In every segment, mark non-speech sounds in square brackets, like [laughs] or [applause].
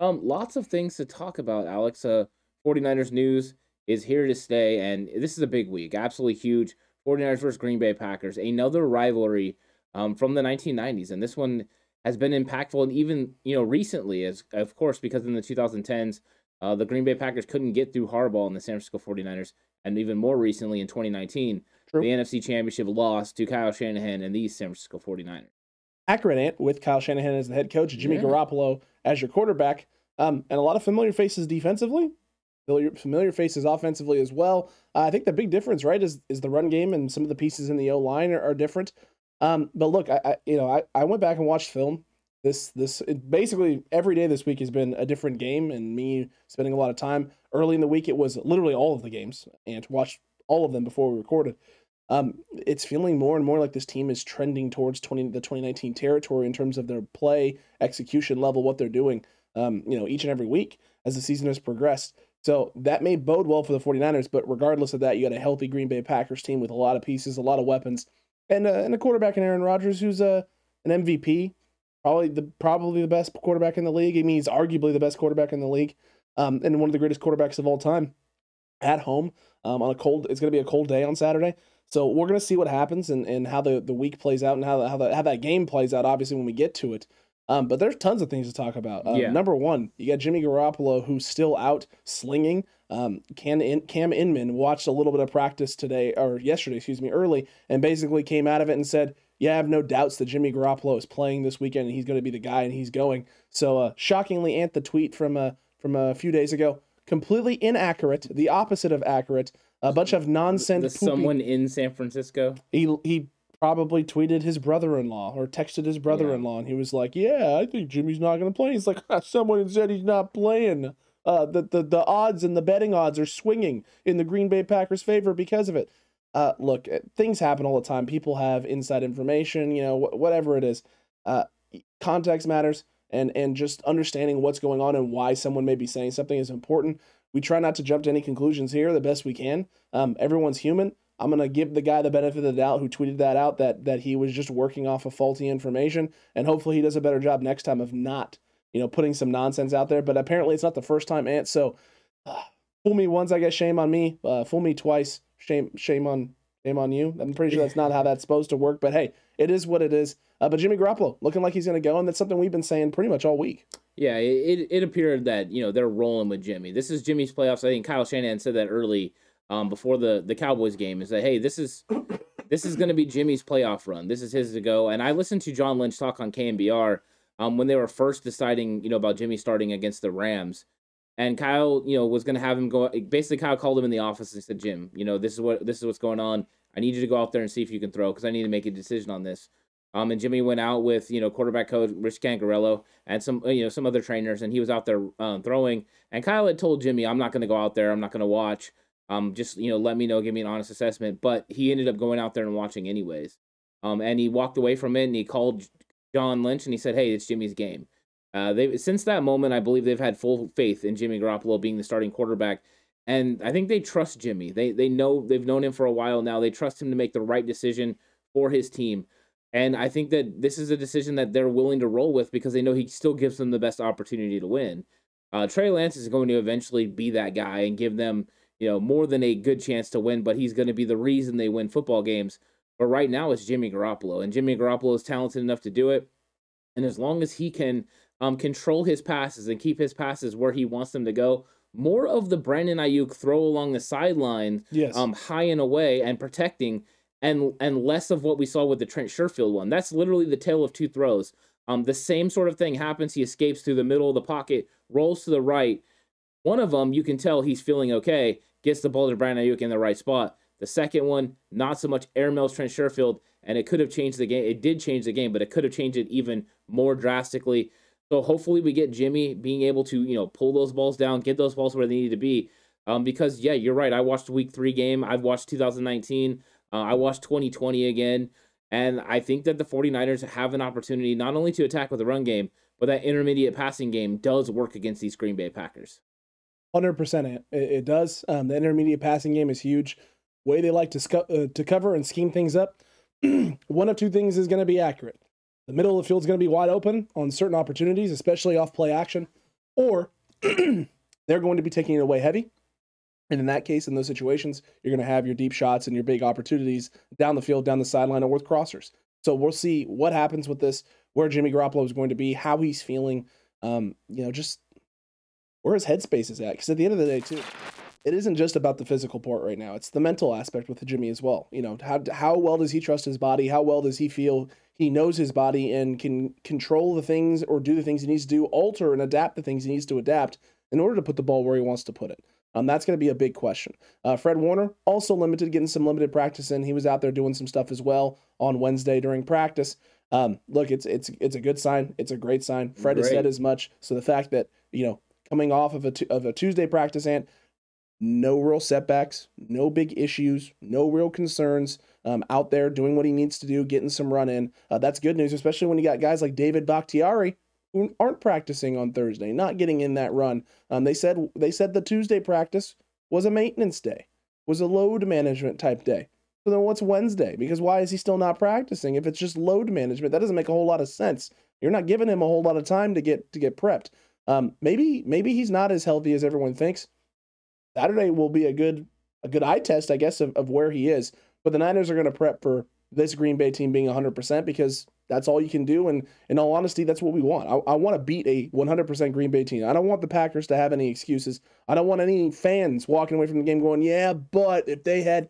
Um, lots of things to talk about, Alex. Uh, 49ers news is here to stay, and this is a big week. Absolutely huge. 49ers versus Green Bay Packers, another rivalry um, from the 1990s, and this one has been impactful, and even you know recently, as of course because in the 2010s, uh, the Green Bay Packers couldn't get through Harbaugh and the San Francisco 49ers, and even more recently in 2019, True. the NFC Championship lost to Kyle Shanahan and these San Francisco 49ers. Ant with Kyle Shanahan as the head coach, Jimmy Yeah. Garoppolo as your quarterback, um, and a lot of familiar faces defensively, familiar, familiar faces offensively as well. Uh, I think the big difference, right, is is the run game and some of the pieces in the O line are, are different. Um, but look, I, I you know I, I went back and watched film. This this it basically every day this week has been a different game, and me spending a lot of time early in the week. It was literally all of the games, and watched all of them before we recorded um, it's feeling more and more like this team is trending towards 20, the 2019 territory in terms of their play, execution level, what they're doing, um, you know, each and every week as the season has progressed. So that may bode well for the 49ers, but regardless of that, you got a healthy Green Bay Packers team with a lot of pieces, a lot of weapons, and, uh, and a quarterback in Aaron Rodgers who's uh, an MVP, probably the probably the best quarterback in the league. I mean, he's arguably the best quarterback in the league, um, and one of the greatest quarterbacks of all time at home um, on a cold. It's going to be a cold day on Saturday. So we're gonna see what happens and, and how the, the week plays out and how the, how the, how that game plays out. Obviously, when we get to it, um, but there's tons of things to talk about. Uh, Yeah. Number one, you got Jimmy Garoppolo who's still out slinging. Um, Cam, In- Cam Inman watched a little bit of practice today or yesterday, excuse me, early, and basically came out of it and said, "Yeah, I have no doubts that Jimmy Garoppolo is playing this weekend and he's going to be the guy and he's going." So, uh, shockingly, Ant the tweet from uh, from a few days ago, completely inaccurate, the opposite of accurate. A bunch of nonsense. someone in San Francisco. he he probably tweeted his brother-in-law or texted his brother-in-law and he was like yeah i think jimmy's not going to play. He's like someone said he's not playing. Uh the, the the odds and the betting odds are swinging in the green bay packers favor because of it. Uh look uh, things happen all the time. People have inside information you know wh- whatever it is. Uh context matters and and just understanding what's going on and why someone may be saying something is important we try not to jump to any conclusions here the best we can um everyone's human I'm gonna give the guy the benefit of the doubt who tweeted that out that that he was just working off of faulty information, and hopefully he does a better job next time of not, you know, putting some nonsense out there. But apparently it's not the first time, Ant. So uh, fool me once, I guess shame on me. Uh, fool me twice, shame shame on shame on you. I'm pretty sure that's not how that's supposed to work, but hey, it is what it is. Uh, but Jimmy Garoppolo looking like he's gonna go, and that's something we've been saying pretty much all week. Yeah, it, it, appeared that you know they're rolling with Jimmy. This is Jimmy's playoffs. I think Kyle Shanahan said that early, um, before the the Cowboys game. Is that hey, this is this is going to be Jimmy's playoff run. This is his to go. And I listened to John Lynch talk on KNBR um, when they were first deciding, you know, about Jimmy starting against the Rams. And Kyle, you know, was going to have him go. Basically, Kyle called him in the office and said, "Jim, you know, this is what this is what's going on. I need you to go out there and see if you can throw because I need to make a decision on this." Um, and Jimmy went out with you know quarterback coach Rich Scangarello and some you know some other trainers, and he was out there um, throwing. And Kyle had told Jimmy, "I'm not going to go out there. I'm not going to watch. Um, just you know, let me know, give me an honest assessment." But he ended up going out there and watching anyways. Um, and he walked away from it, and he called John Lynch, and he said, "Hey, it's Jimmy's game." Uh, they since that moment, I believe they've had full faith in Jimmy Garoppolo being the starting quarterback, and I think they trust Jimmy. They they know they've known him for a while now. They trust him to make the right decision for his team. And I think that this is a decision that they're willing to roll with because they know he still gives them the best opportunity to win. Uh, Trey Lance is going to eventually be that guy and give them, you know, more than a good chance to win, but he's going to be the reason they win football games. But right now it's Jimmy Garoppolo, and Jimmy Garoppolo is talented enough to do it. And as long as he can um, control his passes and keep his passes where he wants them to go, more of the Brandon Aiyuk throw along the sideline Yes. um, high and away and protecting, and and less of what we saw with the Trent Sherfield one. That's literally the tale of two throws. Um, the same sort of thing happens. He escapes through the middle of the pocket, rolls to the right. One of them, you can tell he's feeling okay, gets the ball to Brian Aiyuk in the right spot. The second one, not so much airmails Trent Sherfield, and it could have changed the game. It did change the game, but it could have changed it even more drastically. So hopefully we get Jimmy being able to, you know, pull those balls down, get those balls where they need to be. Um, because yeah, you're right. I watched week three game. I've watched 2019. Uh, I watched 2020 again. And I think that the 49ers have an opportunity not only to attack with the run game, but that intermediate passing game does work against these Green Bay Packers. Hundred percent, it, it does. Um, the intermediate passing game is huge. Way they like to scu- uh, to cover and scheme things up. [clears throat] One of two things is going to be accurate. The middle of the field is going to be wide open on certain opportunities, especially off play action, or [clears throat] they're going to be taking it away heavy. And in that case, in those situations, you're going to have your deep shots and your big opportunities down the field, down the sideline, or with crossers. So we'll see what happens with this, where Jimmy Garoppolo is going to be, how he's feeling. Um, you know, just where his headspace is at. Because at the end of the day, too, it isn't just about the physical part right now. It's the mental aspect with Jimmy as well. You know, how how well does he trust his body? How well does he feel he knows his body and can control the things or do the things he needs to do, alter and adapt the things he needs to adapt in order to put the ball where he wants to put it. Um, that's going to be a big question. Uh, Fred Warner also limited, getting some limited practice in. He was out there doing some stuff as well on Wednesday during practice. Um, look, it's it's it's a good sign. It's a great sign. Fred great. has said as much. So the fact that you know coming off of a of a Tuesday practice and no real setbacks, no big issues, no real concerns. Um, out there doing what he needs to do, getting some run in. Uh, that's good news, especially when you got guys like David Bakhtiari aren't practicing on Thursday, not getting in that run. Um, they said they said the Tuesday practice was a maintenance day, was a load management type day. So then what's Wednesday? Because why is he still not practicing if it's just load management? That doesn't make a whole lot of sense. You're not giving him a whole lot of time to get to get prepped. Um, maybe maybe he's not as healthy as everyone thinks. Saturday will be a good a good eye test, I guess, of, of where he is. But the Niners are going to prep for this Green Bay team being 100% because that's all you can do. And in all honesty, that's what we want. I, I want to beat a 100% Green Bay team. I don't want the Packers to have any excuses. I don't want any fans walking away from the game going, yeah, but if they had.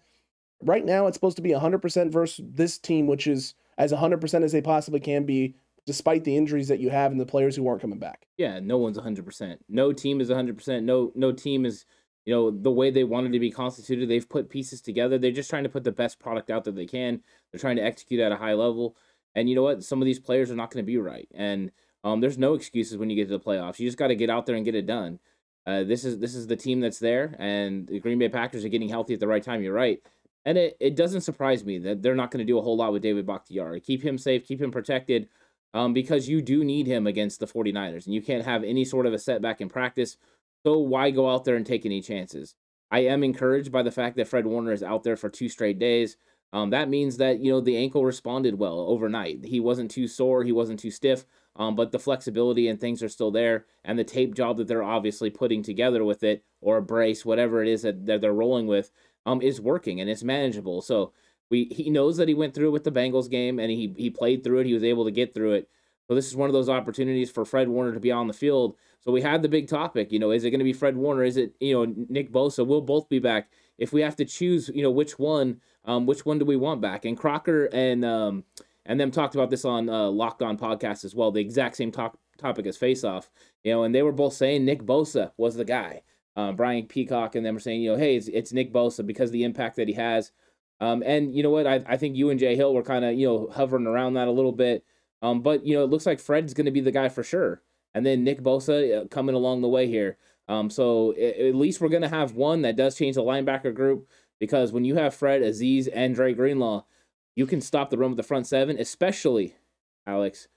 Right now, it's supposed to be 100% versus this team, which is as 100% as they possibly can be despite the injuries that you have and the players who aren't coming back. Yeah, no one's 100%. No team is 100%. No no team is, you know, the way they wanted to be constituted. They've put pieces together. They're just trying to put the best product out that they can. They're trying to execute at a high level. And you know what? Some of these players are not going to be right. And um, there's no excuses when you get to the playoffs. You just got to get out there and get it done. Uh, this is this is the team that's there, and the Green Bay Packers are getting healthy at the right time. You're right. And it, it doesn't surprise me that they're not going to do a whole lot with David Bakhtiari. Keep him safe, keep him protected um, because you do need him against the 49ers and you can't have any sort of a setback in practice. So why go out there and take any chances? I am encouraged by the fact that Fred Warner is out there for two straight days. Um, that means that you know the ankle responded well overnight. He wasn't too sore, he wasn't too stiff, um, but the flexibility and things are still there, and the tape job that they're obviously putting together with it, or a brace, whatever it is that, that they're rolling with, um, is working and it's manageable. So we he knows that he went through with the Bengals game and he he played through it. He was able to get through it. So this is one of those opportunities for Fred Warner to be on the field. So we had the big topic, you know, is it going to be Fred Warner? Is it you know Nick Bosa? We'll both be back. If we have to choose, you know, which one, um, which one do we want back? And Crocker and um, and them talked about this on uh, Locked On podcast as well. The exact same talk topic as Face Off, you know, and they were both saying Nick Bosa was the guy. Uh, Brian Peacock and them were saying, you know, hey, it's, it's Nick Bosa because the impact that he has. Um, and you know what? I, I think you and Jay Hill were kind of you know hovering around that a little bit. Um, but you know it looks like Fred's going to be the guy for sure, and then Nick Bosa uh, coming along the way here. Um, so at least we're going to have one that does change the linebacker group because when you have Fred, Azeez, and Dre Greenlaw, you can stop the run with the front seven, especially Alex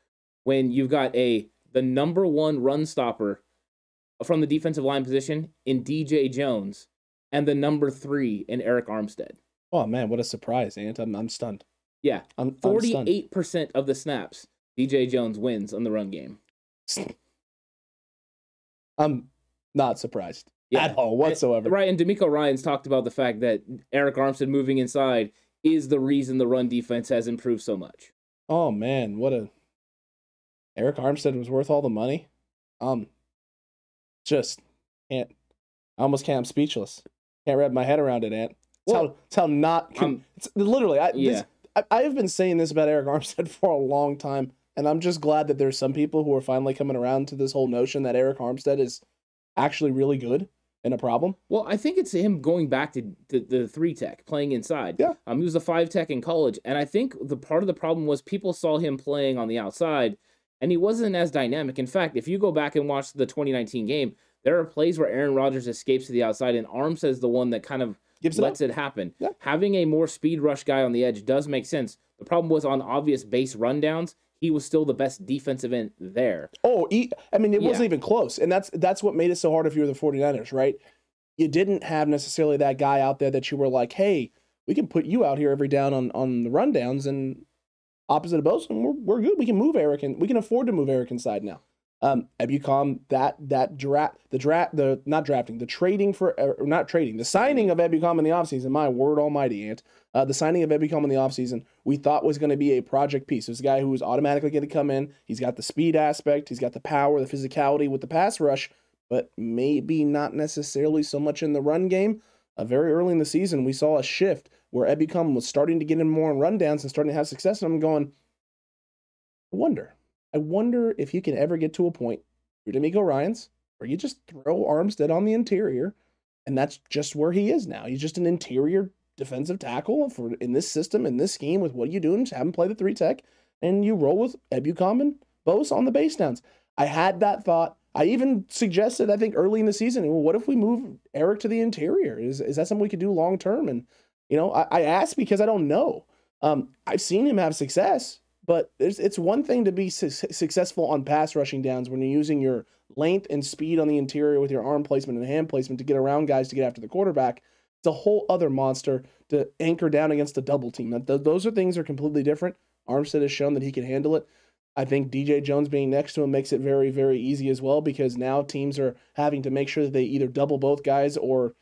when you've got a the number one run stopper from the defensive line position in DJ Jones and the number three in Arik Armstead. Oh man, what a surprise, Ant! I'm I'm stunned. Yeah, I'm forty-eight percent of the snaps. DJ Jones wins on the run game. [sniffs] I'm not surprised yeah. at all whatsoever. Right, and DeMeco Ryans talked about the fact that Arik Armstead moving inside is the reason the run defense has improved so much. Oh man, what a Arik Armstead was worth all the money. Um, just can't. I almost can't. I'm speechless. Can't wrap my head around it, Ant. It's well, how it's how not. Con- um, it's literally. I, yeah. This, I, I have been saying this about Arik Armstead [laughs] for a long time, and I'm just glad that there's some people who are finally coming around to this whole notion that Arik Armstead is actually really good and a problem. Well, I think it's him going back to the, the three tech, playing inside. Yeah. Um, he was a five tech in college, and I think the part of the problem was people saw him playing on the outside, and he wasn't as dynamic. In fact, if you go back and watch the 2019 game, there are plays where Aaron Rodgers escapes to the outside, and Armstead is the one that kind of Gives it lets up. it happen. Yeah. Having a more speed rush guy on the edge does make sense. The problem was on obvious base rundowns, he was still the best defensive end there. Oh, I mean, it Yeah. wasn't even close. And that's that's what made it so hard if you were the 49ers, right? You didn't have necessarily that guy out there that you were like, hey, we can put you out here every down on, on the rundowns and opposite of Bosa, we're, we're good. We can move Arik and we can afford to move Arik inside now. Um, Ebukam, that that draft, the draft, the not drafting, the trading for uh, not trading, the signing of Ebukam in the offseason, my word almighty, Ant, uh, the signing of Ebukam in the offseason, we thought was going to be a project piece. It a guy who was automatically going to come in. He's got the speed aspect, he's got the power, the physicality with the pass rush, but maybe not necessarily so much in the run game. Uh, very early in the season, we saw a shift where Ebukam was starting to get in more on rundowns and starting to have success. And I'm going, I wonder. I wonder if you can ever get to a point, you're DeMeco Ryans, where you just throw Armstead on the interior, and that's just where he is now. He's just an interior defensive tackle for in this system, in this scheme, with what are you doing? Just have him play the three tech, and you roll with Ebukam and Bose on the base downs. I had that thought. I even suggested, I think, early in the season, well, what if we move Arik to the interior? Is is that something we could do long term? And you know, I, I asked because I don't know. Um, I've seen him have success, but it's, it's one thing to be su- successful on pass rushing downs when you're using your length and speed on the interior with your arm placement and hand placement to get around guys to get after the quarterback. It's a whole other monster to anchor down against a double team. That th- those are things are completely different. Armstead has shown that he can handle it. I think DJ Jones being next to him makes it very, very easy as well because now teams are having to make sure that they either double both guys or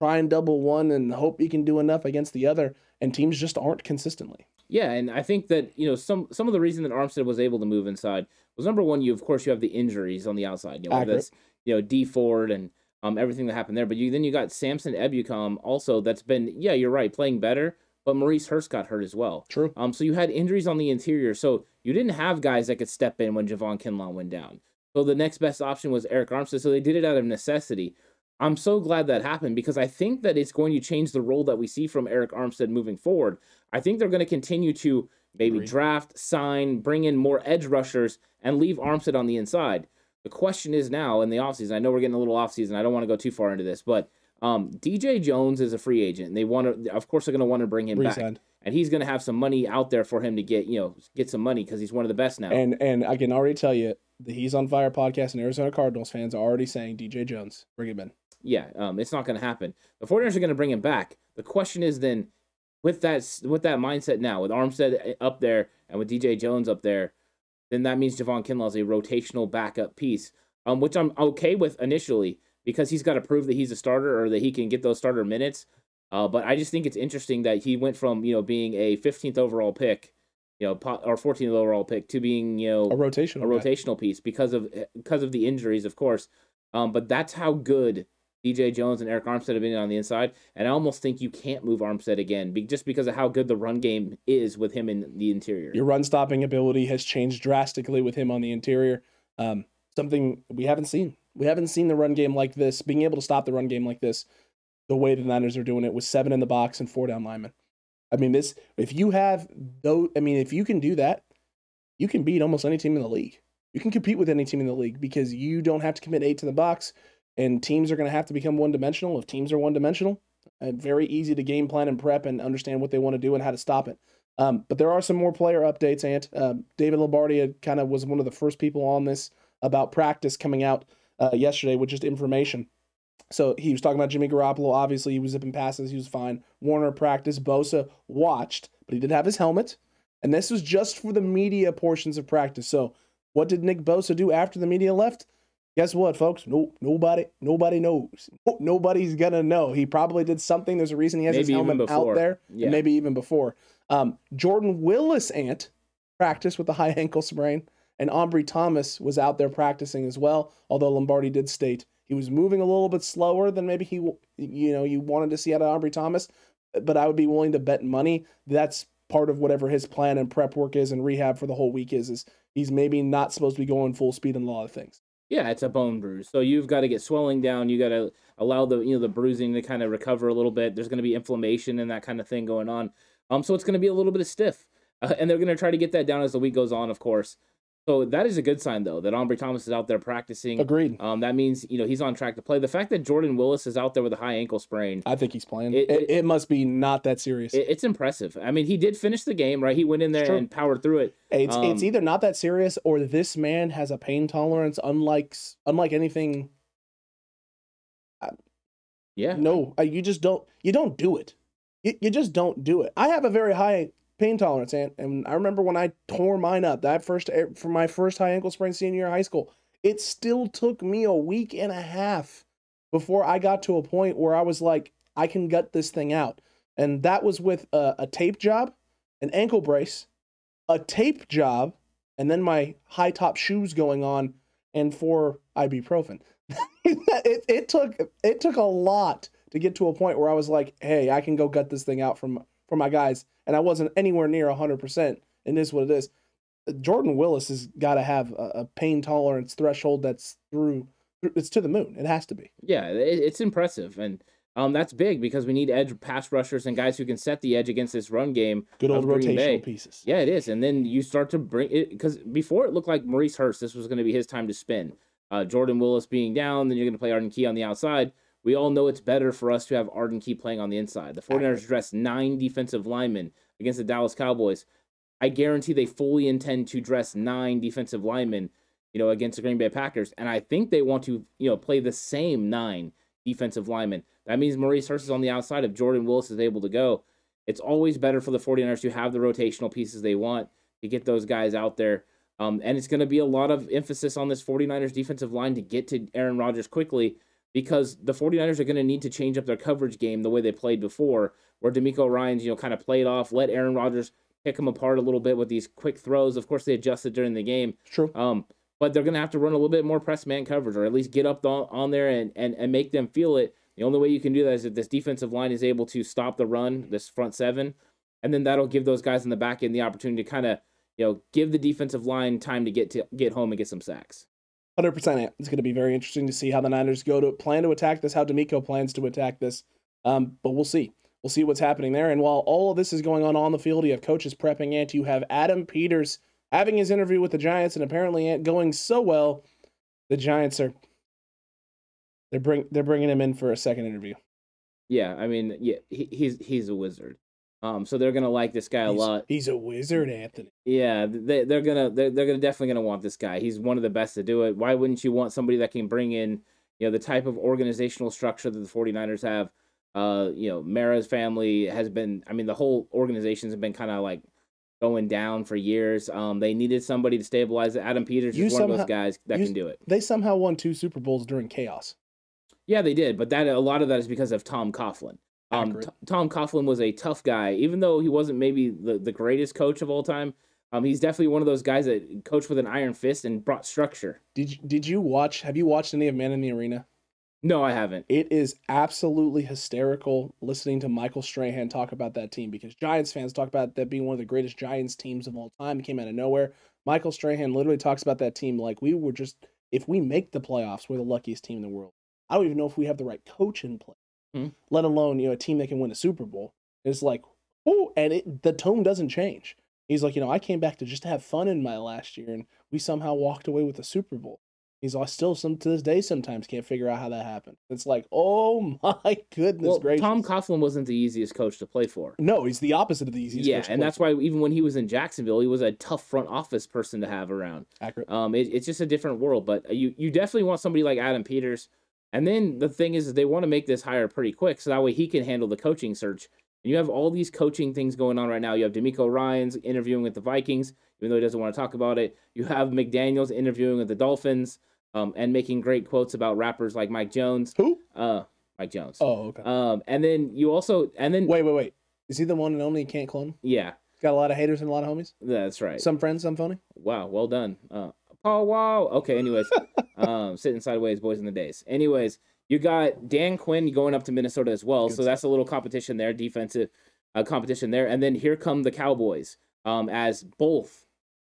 try and double one and hope he can do enough against the other. And teams just aren't consistently. Yeah, and I think that you know some some of the reason that Armstead was able to move inside was number one. You of course you have the injuries on the outside. You know whether Accurate. that's you know D Ford and um everything that happened there. But you then you got Samson Ebukam also that's been yeah you're right playing better. But Maurice Hurst got hurt as well. True. Um, so you had injuries on the interior, so you didn't have guys that could step in when Javon Kinlaw went down. So the next best option was Arik Armstead. So they did it out of necessity. I'm so glad that happened because I think that it's going to change the role that we see from Arik Armstead moving forward. I think they're going to continue to maybe Agreed. draft, sign, bring in more edge rushers, and leave Armstead on the inside. The question is now in the offseason, I know we're getting a little offseason. I don't want to go too far into this, but um, DJ Jones is a free agent. And they want to, of course, they're going to want to bring him back. And he's going to have some money out there for him to get, you know, get some money because he's one of the best now. And and I can already tell you the He's on Fire podcast and Arizona Cardinals fans are already saying DJ Jones, bring him in. Yeah, um, it's not going to happen. The 49ers are going to bring him back. The question is then, with that with that mindset now, with Armstead up there and with DJ Jones up there, then that means Javon Kinlaw is a rotational backup piece, um, which I'm okay with initially because he's got to prove that he's a starter or that he can get those starter minutes. Uh, but I just think it's interesting that he went from you know being a 15th overall pick, you know, or 14th overall pick to being you know A rotation. a rotational piece because of because of the injuries, of course. Um, but that's how good DJ Jones and Arik Armstead have been on the inside, and I almost think you can't move Armstead again, be, just because of how good the run game is with him in the interior. Your run stopping ability has changed drastically with him on the interior. Um, something we haven't seen. We haven't seen the run game like this, being able to stop the run game like this, the way the Niners are doing it with seven in the box and four down linemen. I mean, this if you have though, I mean, if you can do that, you can beat almost any team in the league. You can compete with any team in the league because you don't have to commit eight to the box, and teams are going to have to become one dimensional. If teams are one dimensional, uh, very easy to game plan and prep and understand what they want to do and how to stop it. Um, but there are some more player updates, and um, David Lombardi kind of was one of the first people on this about practice coming out uh, yesterday with just information. So he was talking about Jimmy Garoppolo. Obviously, he was zipping passes. He was fine. Warner practiced. Bosa watched, but he did have his helmet. And this was just for the media portions of practice. So what did Nick Bosa do after the media left? Guess what, folks? No, nobody, nobody knows. Nobody's gonna know. He probably did something. There's a reason he has his Maybe even helmet out there, Yeah. and maybe even before. Um, Jordan Willis Ant practiced with a high ankle sprain, and Ambry Thomas was out there practicing as well. Although Lombardi did state he was moving a little bit slower than maybe he, you know, you wanted to see out of Ambry Thomas. But I would be willing to bet money that's part of whatever his plan and prep work is and rehab for the whole week is. Is he's maybe not supposed to be going full speed in a lot of things. Yeah, it's a bone bruise. So you've got to get swelling down. You got to allow the you know the bruising to kind of recover a little bit. There's going to be inflammation and that kind of thing going on. Um, so it's going to be a little bit of stiff, uh, and they're going to try to get that down as the week goes on, of course. So that is a good sign though that Ambry Thomas is out there practicing. Agreed. Um, that means you know he's on track to play. The fact that Jordan Willis is out there with a high ankle sprain, I think he's playing. It- It, it- must be not that serious. it, it's impressive. I mean, he did finish the game, right? He went in there and powered through it. it's it's um, either not that serious or this man has a pain tolerance unlike unlike anything. Yeah. No, you just don't. You don't do it. You, you just don't do it. I have a very high pain tolerance, and and I remember when I tore mine up that first for my first high ankle sprain senior year of high school. It still took me a week and a half before I got to a point where I was like, I can gut this thing out, and that was with a, a tape job, an ankle brace, a tape job, and then my high top shoes going on, and four ibuprofen. [laughs] it, it took it took a lot to get to a point where I was like, hey, I can go gut this thing out from from my guys, and I wasn't anywhere near hundred percent. And this is what it is. Jordan Willis has got to have a, a pain tolerance threshold that's through. It's to the moon. It has to be. Yeah, it, it's impressive, and um, that's big because we need edge pass rushers and guys who can set the edge against this run game. Good old Green Bay. rotational pieces. Yeah, it is, and then you start to bring it because before it looked like Maurice Hurst, this was going to be his time to spin. Uh, Jordan Willis being down, then you're going to play Arden Key on the outside. We all know it's better for us to have Arden Key playing on the inside. The 49ers dressed nine defensive linemen against the Dallas Cowboys. I guarantee they fully intend to dress nine defensive linemen, you know, against the Green Bay Packers. And I think they want to, you know, play the same nine defensive linemen. That means Maurice Hurst is on the outside if Jordan Willis is able to go. It's always better for the 49ers to have the rotational pieces they want to get those guys out there. Um, and it's going to be a lot of emphasis on this 49ers defensive line to get to Aaron Rodgers quickly because the 49ers are going to need to change up their coverage game the way they played before, where DeMeco Ryan's, you know, kind of played off, let Aaron Rodgers pick him apart a little bit with these quick throws. Of course, they adjusted during the game. True. Um, but they're going to have to run a little bit more press man coverage or at least get up on, on there and, and, and make them feel it. The only way you can do that is if this defensive line is able to stop the run, this front seven, and then that'll give those guys in the back end the opportunity to kind of, you know, give the defensive line time to get to get home and get some sacks. Hundred percent. It's going to be very interesting to see how the Niners go to plan to attack this, how DeMeco plans to attack this. Um, but we'll see. We'll see what's happening there. And while all of this is going on on the field, you have coaches prepping, Ant. you have Adam Peters having his interview with the Giants, and apparently it going so well, the Giants are they're bring they're bringing him in for a second interview. Yeah, I mean, yeah, he, he's he's a wizard. Um, so they're gonna like this guy a He's, lot. he's a wizard, Anthony. Yeah, they they're gonna they're, they're gonna definitely gonna want this guy. He's one of the best to do it. Why wouldn't you want somebody that can bring in, you know, the type of organizational structure that the 49ers have? Uh, you know, Mara's family has been I mean, the whole organization's been kind of like going down for years. Um, they needed somebody to stabilize it. Adam Peters You is one of those guys that you- can do it. They somehow won two Super Bowls during chaos. Yeah, they did, but that a lot of that is because of Tom Coughlin. Um, T- Tom Coughlin was a tough guy, even though he wasn't maybe the, the greatest coach of all time. Um, he's definitely one of those guys that coached with an iron fist and brought structure. Did you, did you watch? Have you watched any of Man in the Arena? No, I haven't. It is absolutely hysterical listening to Michael Strahan talk about that team because Giants fans talk about that being one of the greatest Giants teams of all time. It came out of nowhere. Michael Strahan literally talks about that team like we were just, if we make the playoffs, we're the luckiest team in the world. I don't even know if we have the right coach in play, Hmm. let alone, you know, a team that can win a Super Bowl. It's like, oh, and it, the tone doesn't change. He's like, you know, I came back to just have fun in my last year, and we somehow walked away with a Super Bowl. He's I still some to this day sometimes can't figure out how that happened. It's like, oh [laughs] my goodness Well, gracious. Tom Coughlin wasn't the easiest coach to play for. no, he's the opposite of the easiest. yeah, and that's for. why even when he was in Jacksonville, he was a tough front office person to have around. accurate. Um, it, it's just a different world. But you you definitely want somebody like Adam Peters. And then the thing is, is they want to make this hire pretty quick, so that way he can handle the coaching search. And you have all these coaching things going on right now. You have DeMeco Ryan's interviewing with the Vikings, even though he doesn't want to talk about it. You have McDaniel's interviewing with the Dolphins, um, and making great quotes about rappers like Mike Jones. Who? Uh, Mike Jones. Oh, okay. Um, and then you also, and then wait, wait, wait. Is he the one and only you can't clone? yeah, Got a lot of haters and a lot of homies. that's right. Some friends, some phony. Wow, well done. Uh, Paul Wow. Okay, anyways, [laughs] um, sitting sideways, boys in the days. Anyways, you got Dan Quinn going up to Minnesota as well, Good so that's a little competition there, defensive uh, competition there. And then here come the Cowboys um, as both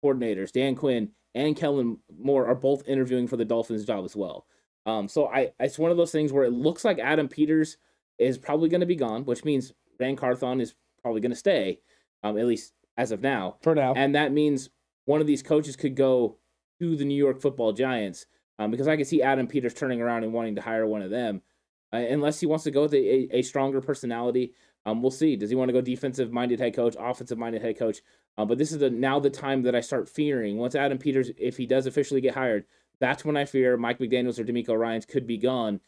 coordinators, Dan Quinn and Kellen Moore, are both interviewing for the Dolphins job as well. Um, so I, it's one of those things where it looks like Adam Peters is probably going to be gone, which means Ran Carthon is probably going to stay, um, at least as of now For now. and that means one of these coaches could go to the New York Football Giants um, because I can see Adam Peters turning around and wanting to hire one of them, uh, unless he wants to go with a, a, stronger personality. Um, we'll see. Does he want to go defensive minded head coach, offensive minded head coach? Uh, but this is the now the time that I start fearing once Adam Peters, if he does officially get hired, that's when I fear Mike McDaniel's or DeMeco Ryans could be gone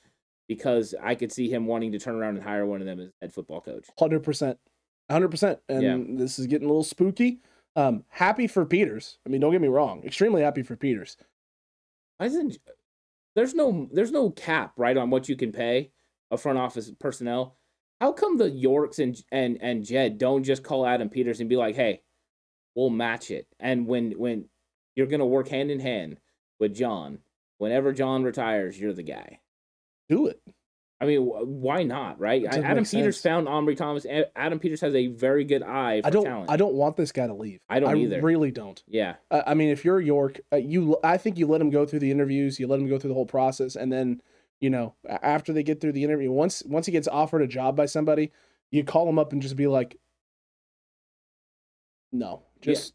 because I could see him wanting to turn around and hire one of them as head football coach. Hundred percent, hundred percent. And Yeah. this is getting a little spooky. Um, happy for Peters. I mean, don't get me wrong. Extremely happy for Peters. I didn't. there's no there's no cap right on what you can pay a front office personnel. How come the Yorks and and and Jed don't just call Adam Peters and be like, "Hey, we'll match it." And when when you're gonna work hand in hand with John, whenever John retires, you're the guy. Do it. I mean, why not, right? Adam Peters sense. found Ambry Thomas. Adam Peters has a very good eye for I don't. talent. I don't want this guy to leave. I don't either. Really don't. yeah, Uh, I mean, if you're York, uh, you I think you let him go through the interviews, you let him go through the whole process, and then you know after they get through the interview, once once he gets offered a job by somebody, you call him up and just be like, no, Yeah. just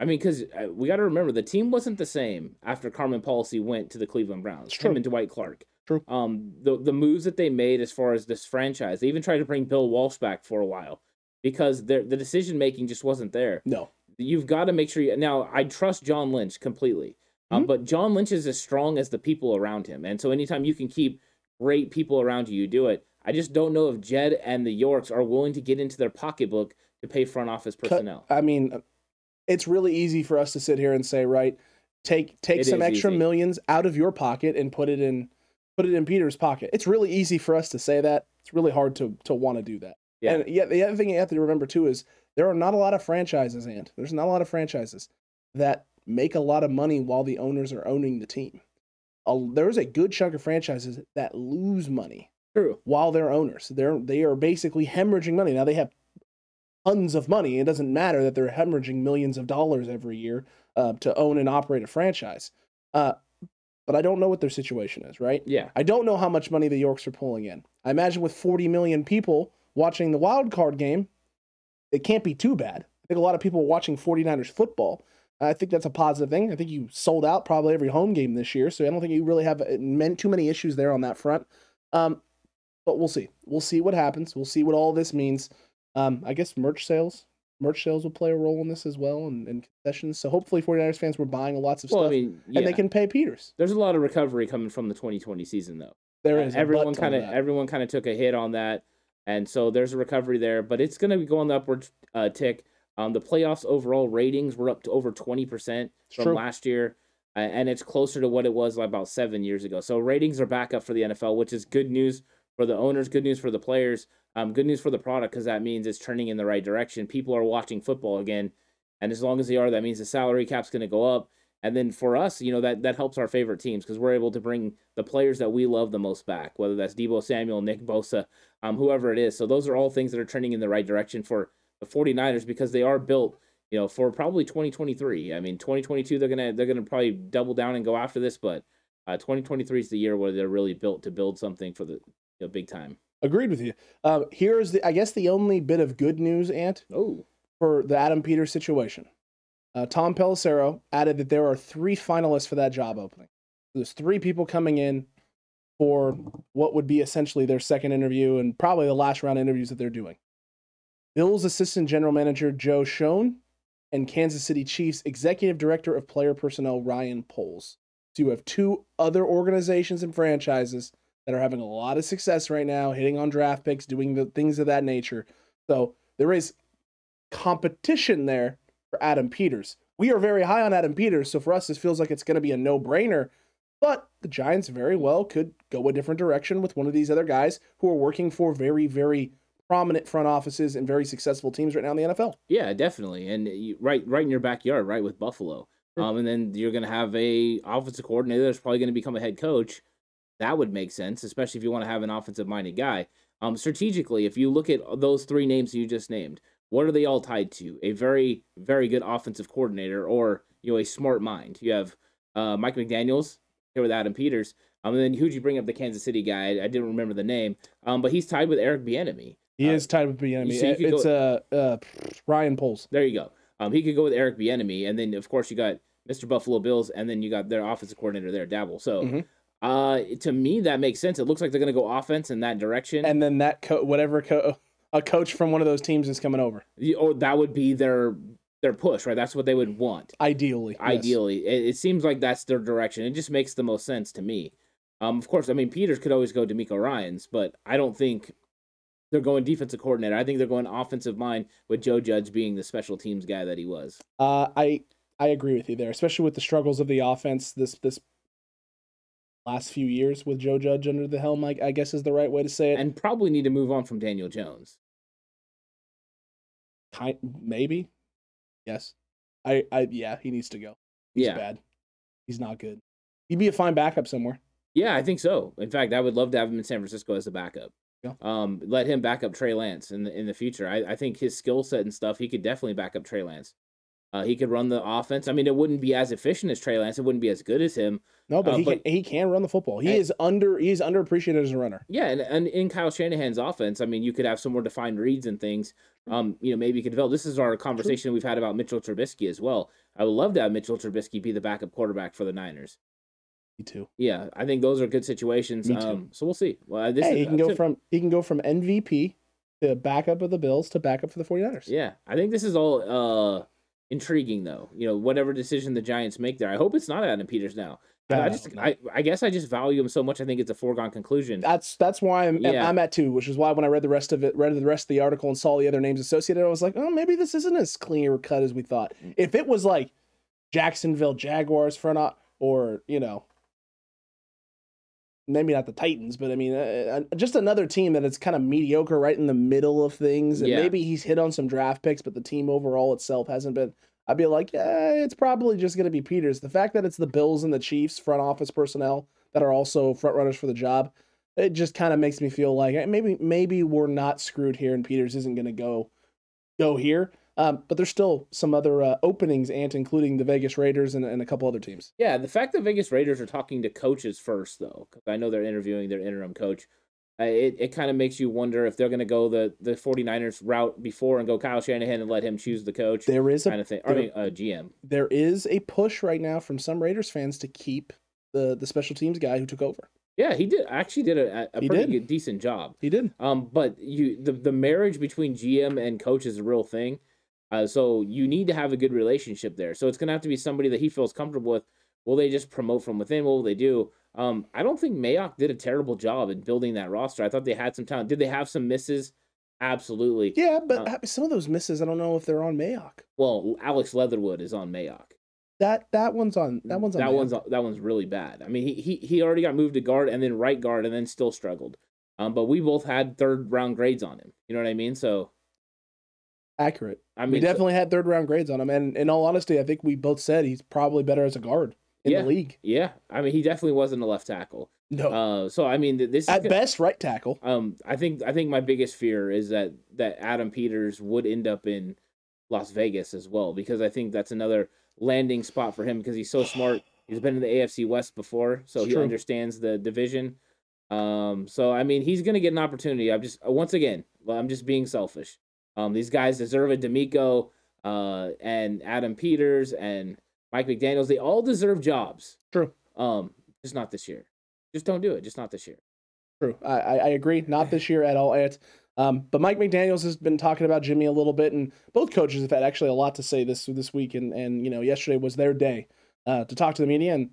I mean, because uh, we got to remember the team wasn't the same after Carmen Policy went to the Cleveland Browns. It's Him true. and Dwight Clark. True. Um, the the moves that they made as far as this franchise, they even tried to bring Bill Walsh back for a while because their the decision making just wasn't there. no. You've got to make sure. You, now, I trust John Lynch completely, um, Mhm. but John Lynch is as strong as the people around him, and so anytime you can keep great people around you, you do it. I just don't know if Jed and the Yorks are willing to get into their pocketbook to pay front office personnel. I mean, it's really easy for us to sit here and say, right, take take It some extra easy. millions out of your pocket and put it in put it in Peter's pocket. It's really easy for us to say that. It's really hard to to want to do that. Yeah. And yeah, the other thing you have to remember too is there are not a lot of franchises, and there's not a lot of franchises that make a lot of money while the owners are owning the team. A, there's a good chunk of franchises that lose money True. while they're owners. They're they are basically hemorrhaging money. Now they have tons of money. It doesn't matter that they're hemorrhaging millions of dollars every year uh, to own and operate a franchise. Uh, but I don't know what their situation is, right? Yeah. I don't know how much money the Yorks are pulling in. I imagine with 40 million people watching the wild card game, it can't be too bad. I think a lot of people are watching 49ers football. I think that's a positive thing. I think you sold out probably every home game this year, so I don't think you really have uh, too many issues there on that front. Um, but we'll see. We'll see what happens. We'll see what all this means. Um, I guess merch sales, merch sales will play a role in this as well, and, and concessions. So hopefully, 49ers fans were buying lots of Well, stuff, I mean, yeah. and they can pay Peters. There's a lot of recovery coming from the 2020 season, though. There is everyone kind of everyone kind of took a hit on that, and so there's a recovery there. But it's going to be going the upward uh, tick. Um, the playoffs overall ratings were up to over 20 percent from true. last year, and it's closer to what it was like about seven years ago. So ratings are back up for the NFL, which is good news for the owners, good news for the players, um, good news for the product because that means it's turning in the right direction. People are watching football again, and as long as they are, that means the salary cap's going to go up. And then for us, you know that that helps our favorite teams because we're able to bring the players that we love the most back, whether that's Deebo Samuel, Nick Bosa, um, whoever it is. So those are all things that are trending in the right direction for the 49ers because they are built, you know, for probably 2023. I mean, 2022 they're gonna they're gonna probably double down and go after this, but uh, 2023 is the year where they're really built to build something for the you know, big time. Agreed with you. Um, here's the, I guess, the only bit of good news, Ant, Oh, for the Adam Peters situation. Uh, Tom Pelissero added that there are three finalists for that job opening. There's three people coming in for what would be essentially their second interview and probably the last round interviews that they're doing. Bills assistant general manager Joe Schoen and Kansas City Chiefs executive director of player personnel Ryan Poles. So you have two other organizations and franchises that are having a lot of success right now, hitting on draft picks, doing the things of that nature. So there is competition there for Adam Peters. We are very high on Adam Peters, so for us, this feels like it's going to be a no brainer. But the Giants very well could go a different direction with one of these other guys who are working for very, very prominent front offices and very successful teams right now in the NFL. Yeah, definitely, and you, right, right in your backyard, right with Buffalo. Um, and then you're gonna have a offensive coordinator that's probably gonna become a head coach. That would make sense, especially if you want to have an offensive minded guy. Um, strategically, if you look at those three names you just named, what are they all tied to? A very, very good offensive coordinator, or you know, a smart mind. You have uh, Mike McDaniel's here with Adam Peters. Um, and then who'd you bring up? The Kansas City guy. I didn't remember the name. Um, but he's tied with Eric Bieniemy. He Uh, is tied with Bieniemy. so it's uh, uh, Ryan Poles. There you go. Um, he could go with Eric Bieniemy, and then of course you got Mr. Buffalo Bills, and then you got their offensive coordinator there, Daboll. So, Mhm. Uh, to me, that makes sense. It looks like they're going to go offense in that direction, And then that co- whatever co- a coach from one of those teams is coming over. Or that would be their their push, right? That's what they would want. Ideally, yes. Ideally, it, it seems like that's their direction. It just makes the most sense to me. Um, of course, I mean Peters could always go DeMeco Ryan's, but I don't think they're going defensive coordinator. I think they're going offensive mind with Joe Judge being the special teams guy that he was. Uh, I I agree with you there, especially with the struggles of the offense this this last few years with Joe Judge under the helm. I, I guess is the right way to say it. and probably need to move on from Daniel Jones. kind maybe, yes. I I yeah, he needs to go. He's yeah, bad. He's not good. He'd be a fine backup somewhere. yeah, I think so. In fact, I would love to have him in San Francisco as a backup. Yeah. Um, let him back up Trey Lance in the in the future. I, I think his skill set and stuff, he could definitely back up Trey Lance. Uh, he could run the offense. I mean, it wouldn't be as efficient as Trey Lance. It wouldn't be as good as him. No, but Uh, he but- can, he can run the football. He And- is under he's underappreciated as a runner. Yeah, and, and in Kyle Shanahan's offense, I mean, you could have some more defined reads and things. Um, you know, maybe you could develop. This is our conversation we've had about Mitchell Trubisky as well. I would love to have Mitchell Trubisky be the backup quarterback for the Niners. Me too. Yeah, I think those are good situations. Me too. Um, so we'll see. Well, this hey, is, he can go to- from he can go from MVP to backup of the Bills to backup for the 49ers. Yeah, I think this is all uh intriguing though. You know, whatever decision the Giants make there, I hope it's not Adam Peters now. I- I I just. I, I guess I just value him so much. I think it's a foregone conclusion. That's that's why I'm Yeah. I'm at two, which is why when I read the rest of it, read the rest of the article and saw the other names associated, I was like, oh, maybe this isn't as clear cut as we thought. Mm. If it was like Jacksonville Jaguars front o- or you know, maybe not the Titans, but I mean, uh, uh, just another team that is kind of mediocre, right in the middle of things, and Yeah. maybe he's hit on some draft picks, but the team overall itself hasn't been. I'd be like, yeah, it's probably just going to be Peters. The fact that it's the Bills and the Chiefs front office personnel that are also front runners for the job, it just kind of makes me feel like maybe maybe we're not screwed here, and Peters isn't going to go go here. Um, but there's still some other uh, openings, and including the Vegas Raiders and, and a couple other teams. Yeah, the fact that Vegas Raiders are talking to coaches first, though, because I know they're interviewing their interim coach, uh, it, it kind of makes you wonder if they're going to go the, the 49ers route before and go Kyle Shanahan and let him choose the coach There is kind a of thing. I mean, uh, GM. there is a push right now from some Raiders fans to keep the the special teams guy who took over. Yeah, he did actually did a, a pretty did. good, decent job. He did. Um, but you the the marriage between GM and coach is a real thing. Uh, so you need to have a good relationship there. So it's gonna have to be somebody that he feels comfortable with. Will they just promote from within? What will they do? Um, I don't think Mayock did a terrible job in building that roster. I thought they had some talent. Did they have some misses? Absolutely. Yeah, but Uh, some of those misses, I don't know if they're on Mayock. Well, Alex Leatherwood is on Mayock. That that one's on that one's on that Mayock. one's that one's really bad. I mean, he, he he already got moved to guard and then right guard and then still struggled. Um, but we both had third round grades on him. You know what I mean? So accurate. I we mean, so- definitely had third round grades on him, and in all honesty, I think we both said he's probably better as a guard in Yeah. the league. Yeah, I mean, he definitely wasn't a left tackle. No, Uh, so I mean, this is at gonna- best, right tackle. um, I think I think my biggest fear is that that Adam Peters would end up in Las Vegas as well because I think that's another landing spot for him because he's so smart. [sighs] He's been in the AFC West before, so It's he true. understands the division. Um, so I mean, he's gonna get an opportunity. I'm just once again, I'm just being selfish. Um, these guys deserve it. DeMeco, uh, and Adam Peters and Mike McDaniel's, they all deserve jobs. True. Um, just not this year. Just don't do it. Just not this year. True. I, I agree. Not this year at all. Ant. Um, but Mike McDaniel's has been talking about Jimmy a little bit, and both coaches have had actually a lot to say this this week. And and you know, yesterday was their day uh, to talk to the media, and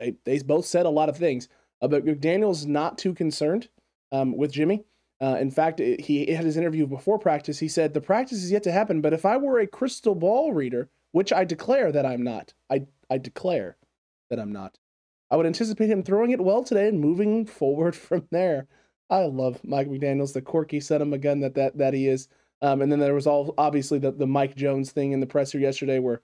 they they both said a lot of things. Uh, but McDaniel's not too concerned um, with Jimmy. Uh, in fact, it- he had his interview before practice. He said, "The practice is yet to happen, but if I were a crystal ball reader, which I declare that I'm not, I I declare that I'm not." I would anticipate him throwing it well today and moving forward [laughs] from there. I love Mike McDaniel's, the quirky son of a gun that that, that he is. Um, and then there was all obviously the, the Mike Jones thing in the presser yesterday where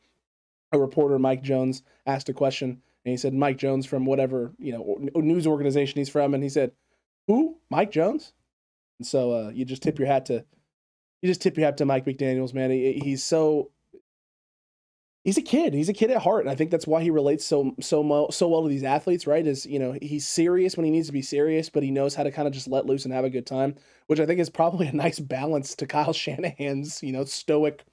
a reporter, Mike Jones, asked a question and he said, Mike Jones from whatever, you know, news organization he's from. And he said, Who? Mike Jones? And so uh, you just tip your hat to you just tip your hat to Mike McDaniels, man. He, he's so he's a kid. He's a kid at heart, and I think that's why he relates so so mo- so well to these athletes. Right? Is you know he's serious when he needs to be serious, but he knows how to kind of just let loose and have a good time, which I think is probably a [laughs] nice balance to Kyle Shanahan's you know stoic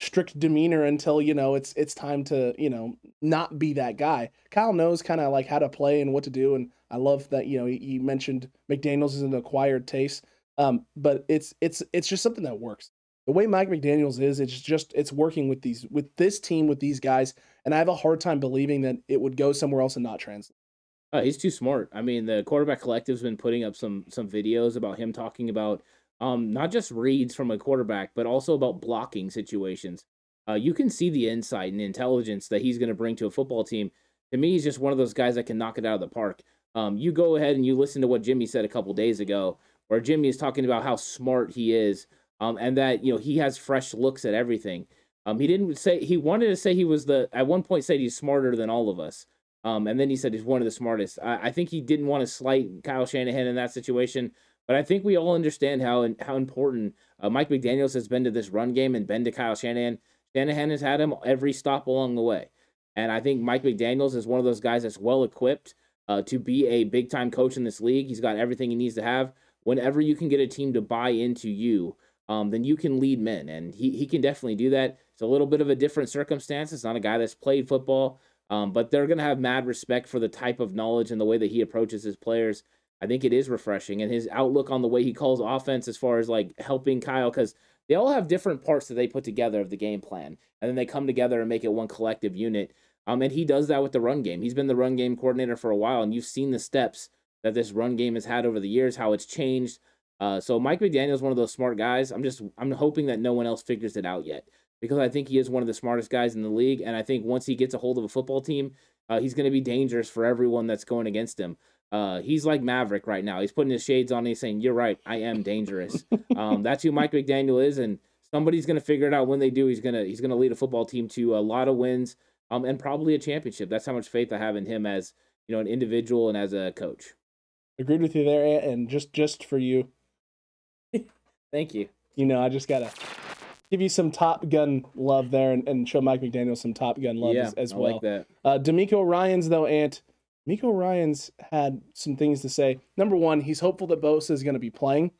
strict demeanor until you know it's it's time to you know not be that guy. Kyle knows kind of like how to play and what to do, and I love that you know he, he mentioned McDaniel's is an acquired taste, um, but it's it's it's just something that works. The way Mike McDaniel's is, it's just it's working with these with this team with these guys, and I have a hard time believing that it would go somewhere else and not translate. Uh, he's too smart. I mean, the quarterback collective's been putting up some some videos about him talking about um, not just reads from a quarterback, but also about blocking situations. Uh, you can see the insight and intelligence that he's going to bring to a football team. To me, he's just one of those guys that can knock it out of the park. Um, you go ahead and you listen to what Jimmy said a couple days ago, where Jimmy is talking about how smart he is, um, and that you know he has fresh looks at everything. Um, he didn't say he wanted to say he was the at one point said he's smarter than all of us. Um, and then he said he's one of the smartest. I, I think he didn't want to slight Kyle Shanahan in that situation. But I think we all understand how how important uh, Mike McDaniel's has been to this run game and been to Kyle Shanahan. Shanahan has had him every stop along the way, and I think Mike McDaniel's is one of those guys that's well equipped uh, to be a big time coach in this league. He's got everything he needs to have. Whenever you can get a team to buy into you, um, then you can lead men, and he he can definitely do that. It's a little bit of a different circumstance. It's not a guy that's played football, um, but they're gonna have mad respect for the type of knowledge and the way that he approaches his players. I think it is refreshing, and his outlook on the way he calls offense, as far as like helping Kyle, because they all have different parts that they put together of the game plan, and then they come together and make it one collective unit. Um, and he does that with the run game. He's been the run game coordinator for a while, and you've seen the steps that this run game has had over the years, how it's changed. Uh, so Mike McDaniel is one of those smart guys. I'm just I'm hoping that no one else figures it out yet because I think he is one of the smartest guys in the league, and I think once he gets a hold of a football team, uh, he's going to be dangerous for everyone that's going against him. Uh, he's like Maverick right now. He's putting his shades on. And he's saying, "You're right. I am dangerous." [laughs] um, that's who Mike McDaniel is, and somebody's going to figure it out. When they do, he's gonna he's gonna lead a football team to a lot of wins, um, and probably a championship. That's how much faith I have in him as you know an individual and as a coach. Agreed with you there, and just just for you. Thank you. You know, I just gotta give you some Top Gun love there, and, and show Mike McDaniel some Top Gun love yeah, as, as I well. like that. Uh, DeMeco Ryan's though, Ant. DeMeco Ryan's had some things to say. Number one, he's hopeful that Bosa is going to be playing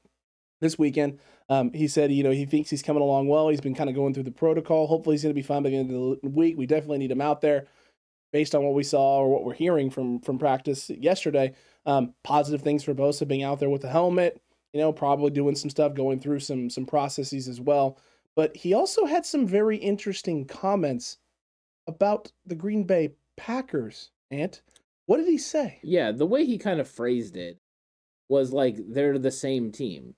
this weekend. Um, he said, you know, he thinks he's coming along well. He's been kind of going through the protocol. Hopefully, he's going to be fine by the end of the week. We definitely need him out there, based on what we saw or what we're hearing from from practice yesterday. Um, positive things for Bosa being out there with the helmet. You know, probably doing some stuff, going through some some processes as well. But he also had some very interesting comments about the Green Bay Packers. Ant, what did he say? Yeah, the way he kind of phrased it was like they're the same team.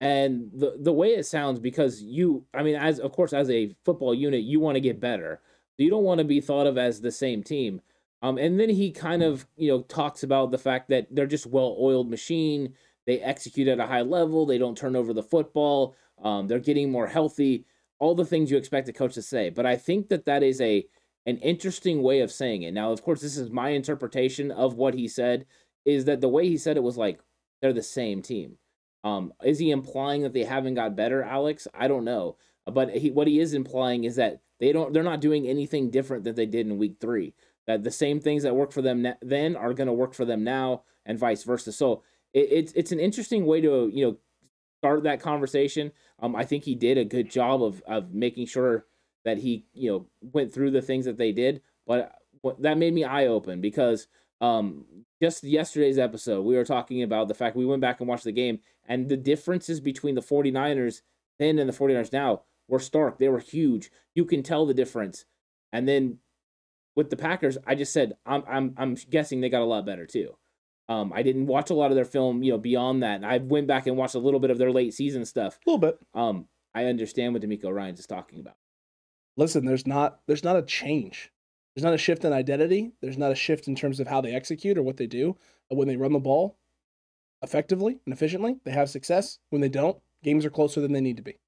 And the the way it sounds because you I mean as of course as a football unit you want to get better. You don't want to be thought of as the same team. Um and then he kind of, you know, talks about the fact that they're just well-oiled machine. They execute at a high level, they don't turn over the football, um they're getting more healthy, all the things you expect a coach to say. But I think that that is a an interesting way of saying it. Now, of course, this is my interpretation of what he said. Is that the way he said it was like they're the same team? Um, is he implying that they haven't got better, Alex? I don't know, but he, what he is implying is that they don't. They're not doing anything different than they did in week three. That the same things that work for them then are going to work for them now, and vice versa. So it, it's it's an interesting way to you know start that conversation. Um, I think he did a good job of of making sure that he you know went through the things that they did but that made me eye open because um just yesterday's episode we were talking about the fact we went back and watched the game and the differences between the 49ers then and the 49ers now were stark. They were huge. You can tell the difference. And then with the Packers I just said I'm I'm I'm guessing they got a lot better too um, I didn't watch a lot of their film, you know, beyond that. I went back and watched a little bit of their late season stuff. A little bit. Um, I understand what DeMeco Ryan's is talking about listen, there's not there's not a change. There's not a shift in identity. There's not a shift in terms of how they execute or what they do. When they run the ball effectively and efficiently, they have success. When they don't, games are closer than they need to be.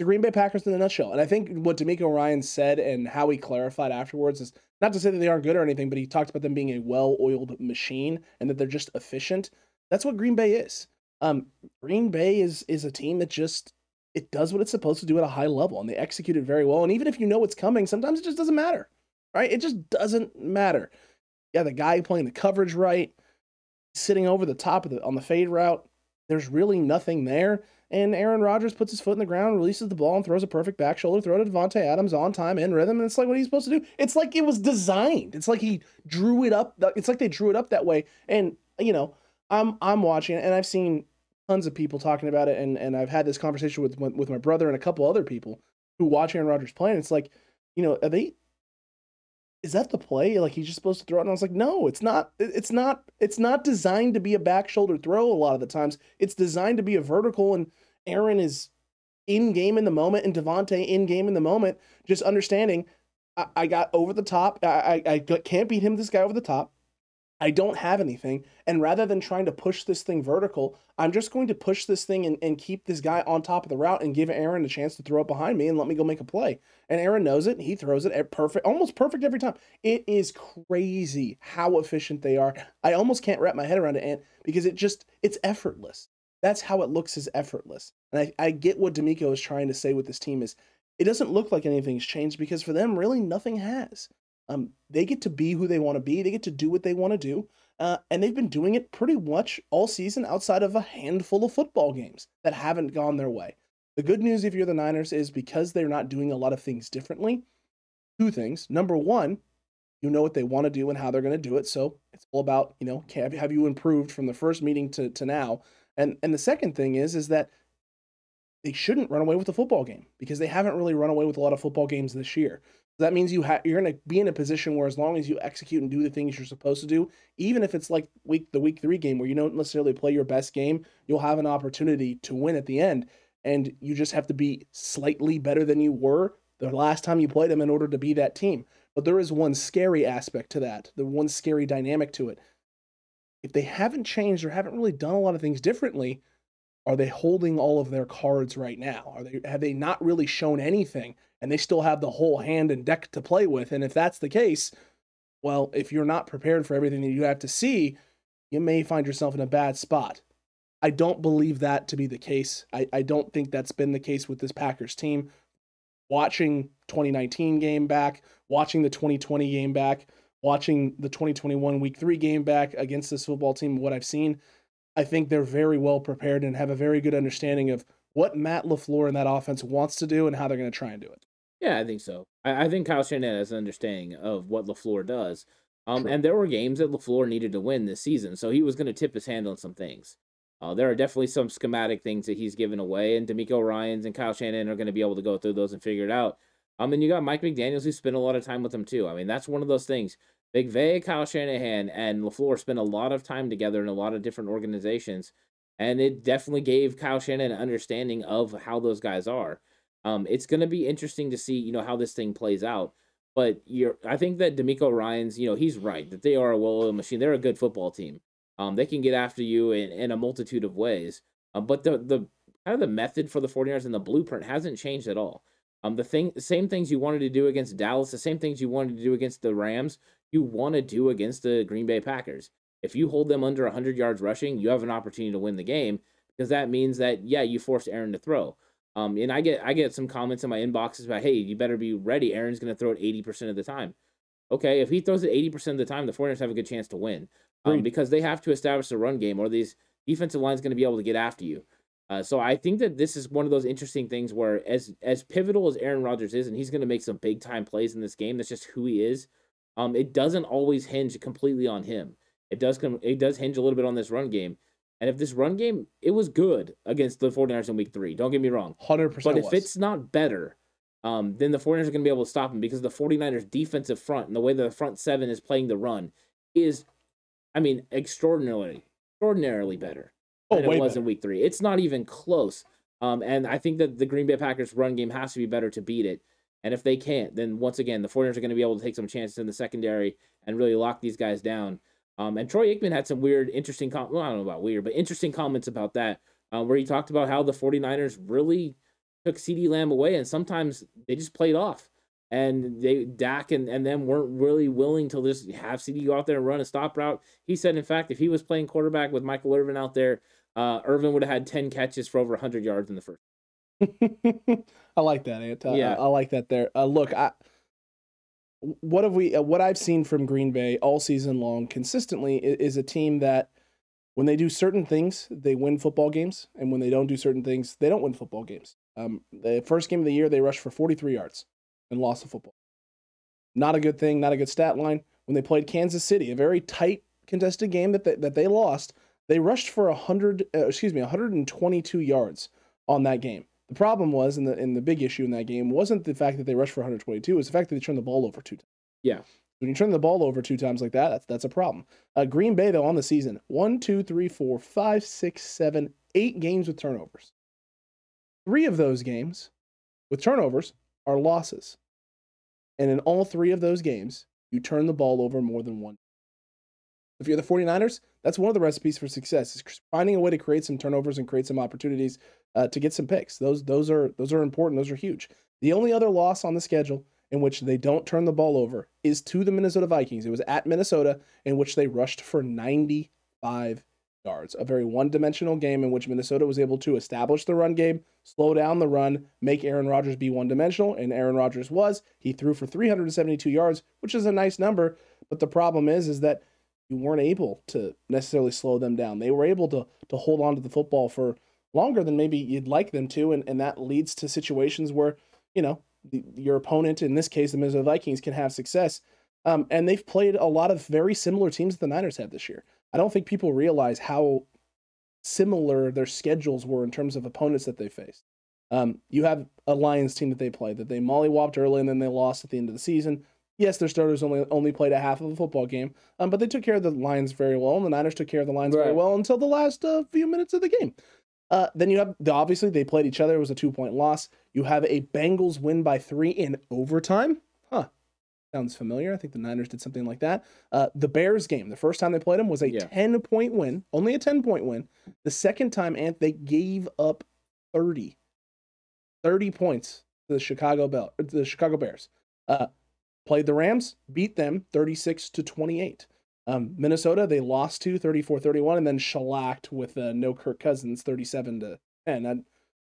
The Green Bay Packers in a nutshell. And I think what DeMeco Ryan said and how he clarified afterwards is not to say that they aren't good or anything, but he talked about them being a well-oiled machine and that they're just efficient. That's what Green Bay is. Um, Green Bay is is a team that just it does what it's supposed to do at a high level and they execute it very well. And even if you know what's coming, sometimes it just doesn't matter, right? It just doesn't matter. Yeah, the guy playing the coverage right, sitting over the top of the on the fade route, there's really nothing there. And Aaron Rodgers puts his foot in the ground, releases the ball, and throws a perfect back shoulder throw to Davante Adams on time in rhythm. And it's like what he's supposed to do. It's like it was designed. It's like he drew it up. It's like they drew it up that way. And you know, I'm I'm watching it, and I've seen tons of people talking about it, and and I've had this conversation with with my brother and a couple other people who watch Aaron Rodgers play. And it's like, you know, are they is that the play? Like he's just supposed to throw it? And I was like, no, it's not. It's not. It's not designed to be a back shoulder throw. A lot of the times, it's designed to be a vertical. And Aaron is in game in the moment, and Davante in game in the moment. Just understanding, I, I got over the top. I, I I can't beat him. This guy over the top. I don't have anything. And rather than trying to push this thing vertical, I'm just going to push this thing and, and keep this guy on top of the route and give Aaron a chance to throw it behind me and let me go make a play. And Aaron knows it. He throws it at perfect, almost perfect every time. It is crazy how efficient they are. I almost can't wrap my head around it, and because it just it's effortless. That's how it looks as effortless. And I, I get what DeMeco is trying to say with this team is it doesn't look like anything's changed because for them, really nothing has. Um, they get to be who they want to be. They get to do what they want to do. Uh, and they've been doing it pretty much all season outside of a handful of football games that haven't gone their way. The good news, if you're the Niners, is because they're not doing a lot of things differently, two things. Number one, you know what they want to do and how they're going to do it. So it's all about, you know, have you improved from the first meeting to, to now? And and the second thing is, is that they shouldn't run away with the football game because they haven't really run away with a lot of football games this year that means you have you're going to be in a position where as long as you execute and do the things you're supposed to do, even if it's like week the week three game where you don't necessarily play your best game, you'll have an opportunity to win at the end, and you just have to be slightly better than you were the last time you played them in order to be that team. But there is one scary aspect to that, the one scary dynamic to it. If they haven't changed or haven't really done a lot of things differently, are they holding all of their cards right now? Are they have they not really shown anything? and they still have the whole hand and deck to play with. And if that's the case, well, if you're not prepared for everything that you have to see, you may find yourself in a bad spot. I don't believe that to be the case. I, I don't think that's been the case with this Packers team. Watching 2019 game back, watching the 2020 game back, watching the 2021 week three game back against this football team, what I've seen, I think they're very well prepared and have a very good understanding of what Matt LaFleur and that offense wants to do and how they're going to try and do it. Yeah, I think so. I, I think Kyle Shanahan has an understanding of what LaFleur does. Um, and there were games that LaFleur needed to win this season, so he was going to tip his hand on some things. Uh, there are definitely some schematic things that he's given away, and DeMeco Ryans and Kyle Shanahan are going to be able to go through those and figure it out. Um, and you got Mike McDaniels who spent a lot of time with him too. I mean, that's one of those things. McVay, Kyle Shanahan, and LaFleur spent a lot of time together in a lot of different organizations, and it definitely gave Kyle Shanahan an understanding of how those guys are. Um, it's going to be interesting to see, you know, how this thing plays out. But you're, I think that DeMeco Ryans, you know, he's right that they are a well-oiled machine. They're a good football team. Um, they can get after you in, in a multitude of ways. Um, but the the kind of the method for the 49ers and the blueprint hasn't changed at all. Um, the thing, the same things you wanted to do against Dallas, the same things you wanted to do against the Rams, you want to do against the Green Bay Packers. If you hold them under 100 yards rushing, you have an opportunity to win the game because that means that yeah, you forced Aaron to throw. Um, and I get I get some comments in my inboxes about, hey, you better be ready. Aaron's going to throw it 80% of the time. Okay, if he throws it 80% of the time, the 49ers have a good chance to win um, because they have to establish a run game or these defensive lines going to be able to get after you. Uh, so I think that this is one of those interesting things where as as pivotal as Aaron Rodgers is, and he's going to make some big time plays in this game. That's just who he is. Um, it doesn't always hinge completely on him. It does come. It does hinge a little bit on this run game. And if this run game, it was good against the 49ers in week three. Don't get me wrong. 100%. But if was. it's not better, um, then the 49ers are going to be able to stop him because the 49ers defensive front and the way that the front seven is playing the run is, I mean, extraordinarily, extraordinarily better oh, than it was better. in week three. It's not even close. Um, and I think that the Green Bay Packers run game has to be better to beat it. And if they can't, then once again, the 49ers are going to be able to take some chances in the secondary and really lock these guys down. Um, and Troy Aikman had some weird, interesting, com- well, I don't know about weird, but interesting comments about that, uh, where he talked about how the 49ers really took CeeDee Lamb away, and sometimes they just played off. And they Dak and, and them weren't really willing to just have CeeDee go out there and run a stop route. He said, in fact, if he was playing quarterback with Michael Irvin out there, uh, Irvin would have had 10 catches for over 100 yards in the first. [laughs] I like that, Ant. Yeah. I, I like that there. Uh, look, I what have we uh, what I've seen from Green Bay all season long consistently is, is, a team that when they do certain things, they win football games, and when they don't do certain things, they don't win football games. Um, the first game of the year, they rushed for 43 yards and lost the football. Not a good thing, not a good stat line. When they played Kansas City, a very tight contested game that they, that they lost, they rushed for 100, uh, excuse me, 122 yards on that game. The problem was, and the and the big issue in that game wasn't the fact that they rushed for 122, it was the fact that they turned the ball over two times. Yeah. When you turn the ball over two times like that, that's that's a problem. Uh, Green Bay though on the season, one, two, three, four, five, six, seven, eight games with turnovers. Three of those games with turnovers are losses, and in all three of those games, you turn the ball over more than one. If you're the 49ers, that's one of the recipes for success is finding a way to create some turnovers and create some opportunities uh, to get some picks. Those those are those are important. Those are huge. The only other loss on the schedule in which they don't turn the ball over is to the Minnesota Vikings. It was at Minnesota in which they rushed for 95 yards. A very one-dimensional game in which Minnesota was able to establish the run game, slow down the run, make Aaron Rodgers be one-dimensional, and Aaron Rodgers was. He threw for 372 yards, which is a nice number, but the problem is is that you weren't able to necessarily slow them down. They were able to to hold on to the football for longer than maybe you'd like them to, and, and that leads to situations where, you know, the, your opponent, in this case, the Minnesota Vikings, can have success. Um, and they've played a lot of very similar teams that the Niners have this year. I don't think people realize how similar their schedules were in terms of opponents that they faced. Um, you have a Lions team that they played that they mollywopped early and then they lost at the end of the season. Yes, their starters only only played a half of a football game, um, but they took care of the Lions very well, and the Niners took care of the Lions very well until the last uh, few minutes of the game. Uh, then you have the obviously they played each other. It was a two point loss. You have a Bengals win by three in overtime. Huh. Sounds familiar. I think the Niners did something like that. Uh, the Bears game, the first time they played them was a Yeah. 10 point win, only a 10 point win. The second time, and they gave up 30. 30 points to the Chicago Bell, the Chicago Bears. Uh, played the Rams, beat them 36 to 28. Um, Minnesota, they lost to 34 31 and then shellacked with uh, no Kirk Cousins 37 to 10. That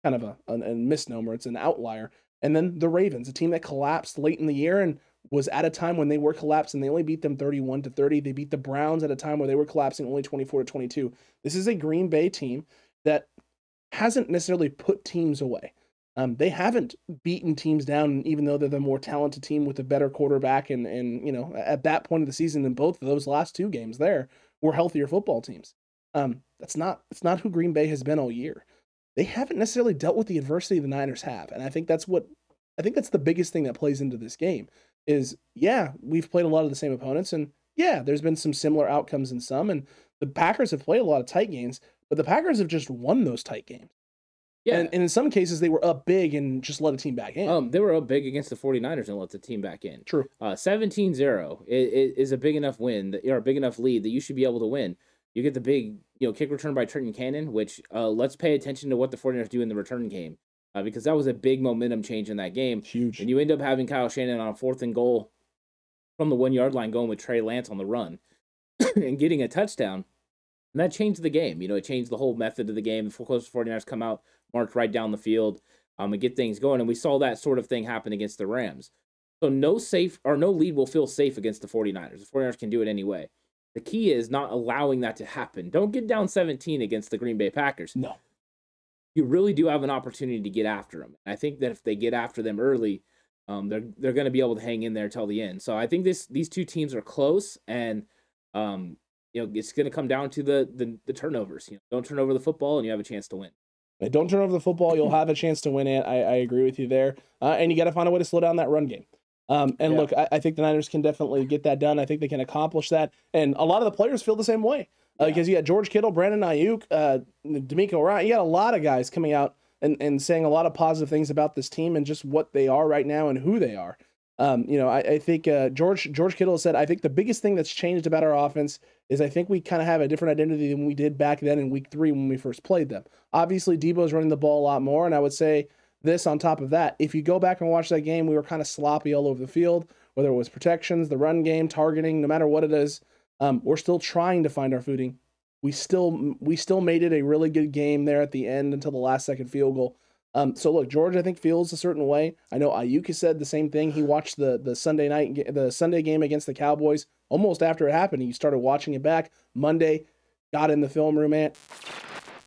kind of a, a, a misnomer. It's an outlier. And then the Ravens, a team that collapsed late in the year and was at a time when they were collapsing. They only beat them 31 to 30. They beat the Browns at a time where they were collapsing only 24 to 22. This is a Green Bay team that hasn't necessarily put teams away. Um, they haven't beaten teams down, even though they're the more talented team with a better quarterback. And, and you know, at that point of the season, in both of those last two games, there were healthier football teams. Um, that's not that's not who Green Bay has been all year. They haven't necessarily dealt with the adversity the Niners have, and I think that's what I think that's the biggest thing that plays into this game. Is yeah, we've played a lot of the same opponents, and yeah, there's been some similar outcomes in some, and the Packers have played a lot of tight games, but the Packers have just won those tight games. Yeah. And, and in some cases, they were up big and just let a team back in. um, they were up big against the 49ers and let the team back in. True. Uh, 17-0 i- i- is a big enough win that, or a big enough lead that you should be able to win. You get the big, you know, kick return by Trenton Cannon, which uh, let's pay attention to what the 49ers do in the return game uh, because that was a big momentum change in that game. Huge. And you end up having Kyle Shanahan on a fourth and goal from the one yard line going with Trey Lance on the run [clears throat] and getting a touchdown. And that changed the game. You know, it changed the whole method of the game. The close 49ers come out, march right down the field, um, and get things going. And we saw that sort of thing happen against the Rams. So no safe or no lead will feel safe against the 49ers. The 49ers can do it anyway. The key is not allowing that to happen. Don't get down 17 against the Green Bay Packers no. you really do have an opportunity to get after them. I think that if they get after them early, um, they're they're going to be able to hang in there till the end. So I think this these two teams are close, and um, you know it's going to come down to the, the the turnovers. You know, don't turn over the football, and you have a chance to win. Don't turn over the football. You'll have a chance to win it. I, I agree with you there. Uh, and you got to find a way to slow down that run game. Um, and Yeah. look, I, I think the Niners can definitely get that done. I think they can accomplish that. And a lot of the players feel the same way. Yeah. Because you got George Kittle, Brandon Aiyuk, uh, DeMeco Ryan. You got a lot of guys coming out and, and saying a lot of positive things about this team and just what they are right now and who they are. Um, you know, I, I think uh, George George Kittle said, I think the biggest thing that's changed about our offense is I think we kind of have a different identity than we did back then in week three when we first played them. Obviously, Deebo's running the ball a lot more, and I would say this on top of that. If you go back and watch that game, we were kind of sloppy all over the field, whether it was protections, the run game, targeting, no matter what it is. Um, we're still trying to find our footing. We still we still made it a really good game there at the end until the last second field goal. Um, so look, George, I think feels a certain way. I know Aiyuk has said the same thing. He watched the the Sunday night the Sunday game against the Cowboys almost after it happened. He started watching it back Monday. got in the film room, Ant.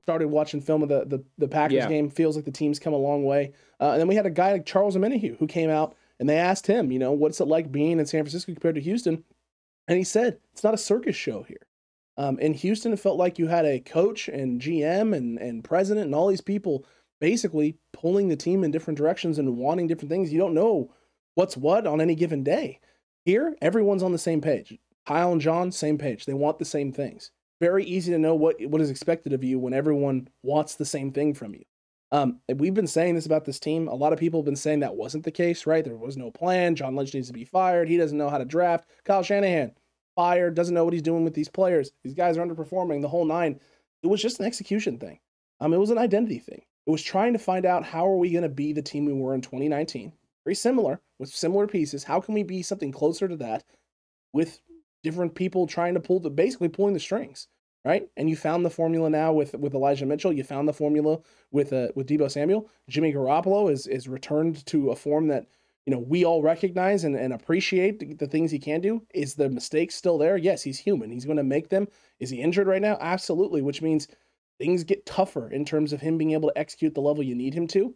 Started watching film of the the, the Packers Yeah. game. Feels like the team's come a long way. Uh, and then we had a guy like Charles Omenihu who came out and they asked him, you know, what's it like being in San Francisco compared to Houston? And he said, it's not a circus show here. Um, in Houston, it felt like you had a coach and GM and, and president and all these people basically pulling the team in different directions and wanting different things. You don't know what's what on any given day. Here, everyone's on the same page. Kyle and John, same page. They want the same things. Very easy to know what what is expected of you when everyone wants the same thing from you. Um, we've been saying this about this team. A lot of people have been saying that wasn't the case, right? There was no plan. John Lynch needs to be fired. He doesn't know how to draft. Kyle Shanahan fired. Doesn't know what he's doing with these players. These guys are underperforming. The whole nine. It was just an execution thing. Um, it was an identity thing. It was trying to find out how are we going to be the team we were in 2019. Very similar with similar pieces. How can we be something closer to that with different people trying to pull the basically pulling the strings, right? And you found the formula now with with Elijah Mitchell. You found the formula with uh, with Deebo Samuel. Jimmy Garoppolo is is returned to a form that you know we all recognize and, and appreciate the, the things he can do. Is the mistake still there? Yes, he's human. He's going to make them. Is he injured right now? Absolutely. Which means things get tougher in terms of him being able to execute the level you need him to.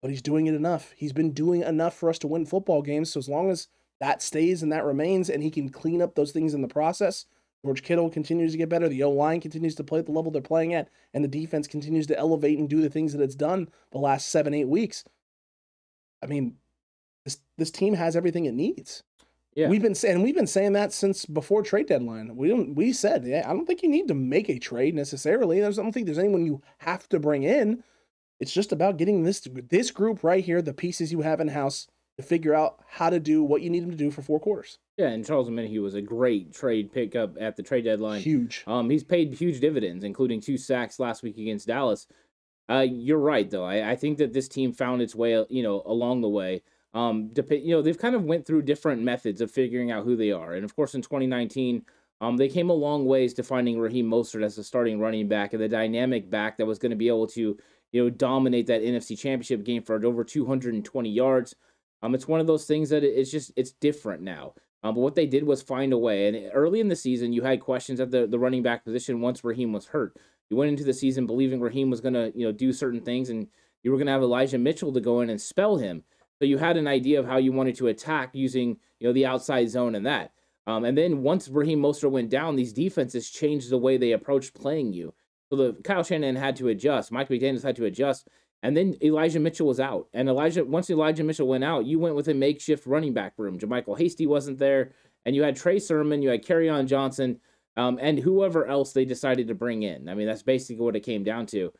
But he's doing it enough. He's been doing enough for us to win football games. So as long as that stays and that remains, and he can clean up those things in the process. George Kittle continues to get better. The O line continues to play at the level they're playing at, and the defense continues to elevate and do the things that it's done the last seven, eight weeks. I mean, this this team has everything it needs. Yeah. We've been saying we've been saying that since before trade deadline. We don't we said yeah, I don't think you need to make a trade necessarily. There's I don't think there's anyone you have to bring in. It's just about getting this this group right here, the pieces you have in house, to figure out how to do what you need them to do for four quarters. Yeah, and Charles Omenihu was a great trade pickup at the trade deadline. Huge. Um, he's paid huge dividends, including two sacks last week against Dallas. Uh, you're right, though. I, I think that this team found its way, you know, along the way. Um, dep- you know, they've kind of went through different methods of figuring out who they are, and of course, in 2019, um, they came a long ways to finding Raheem Mostert as the starting running back and the dynamic back that was going to be able to, you know, dominate that NFC Championship game for over 220 yards. Um, it's one of those things that it's just it's different now. Um, but what they did was find a way. And early in the season, you had questions at the, the running back position once Raheem was hurt. You went into the season believing Raheem was going to you know do certain things, and you were going to have Elijah Mitchell to go in and spell him. So you had an idea of how you wanted to attack using you know the outside zone and that. Um, and then once Raheem Mostert went down, these defenses changed the way they approached playing you. So the Kyle Shanahan had to adjust. Mike McDaniels had to adjust. And then Elijah Mitchell was out. And Elijah, once Elijah Mitchell went out, you went with a makeshift running back room. JaMycal Hasty wasn't there. And you had Trey Sermon, you had on Johnson, um, and whoever else they decided to bring in. I mean, that's basically what it came down to.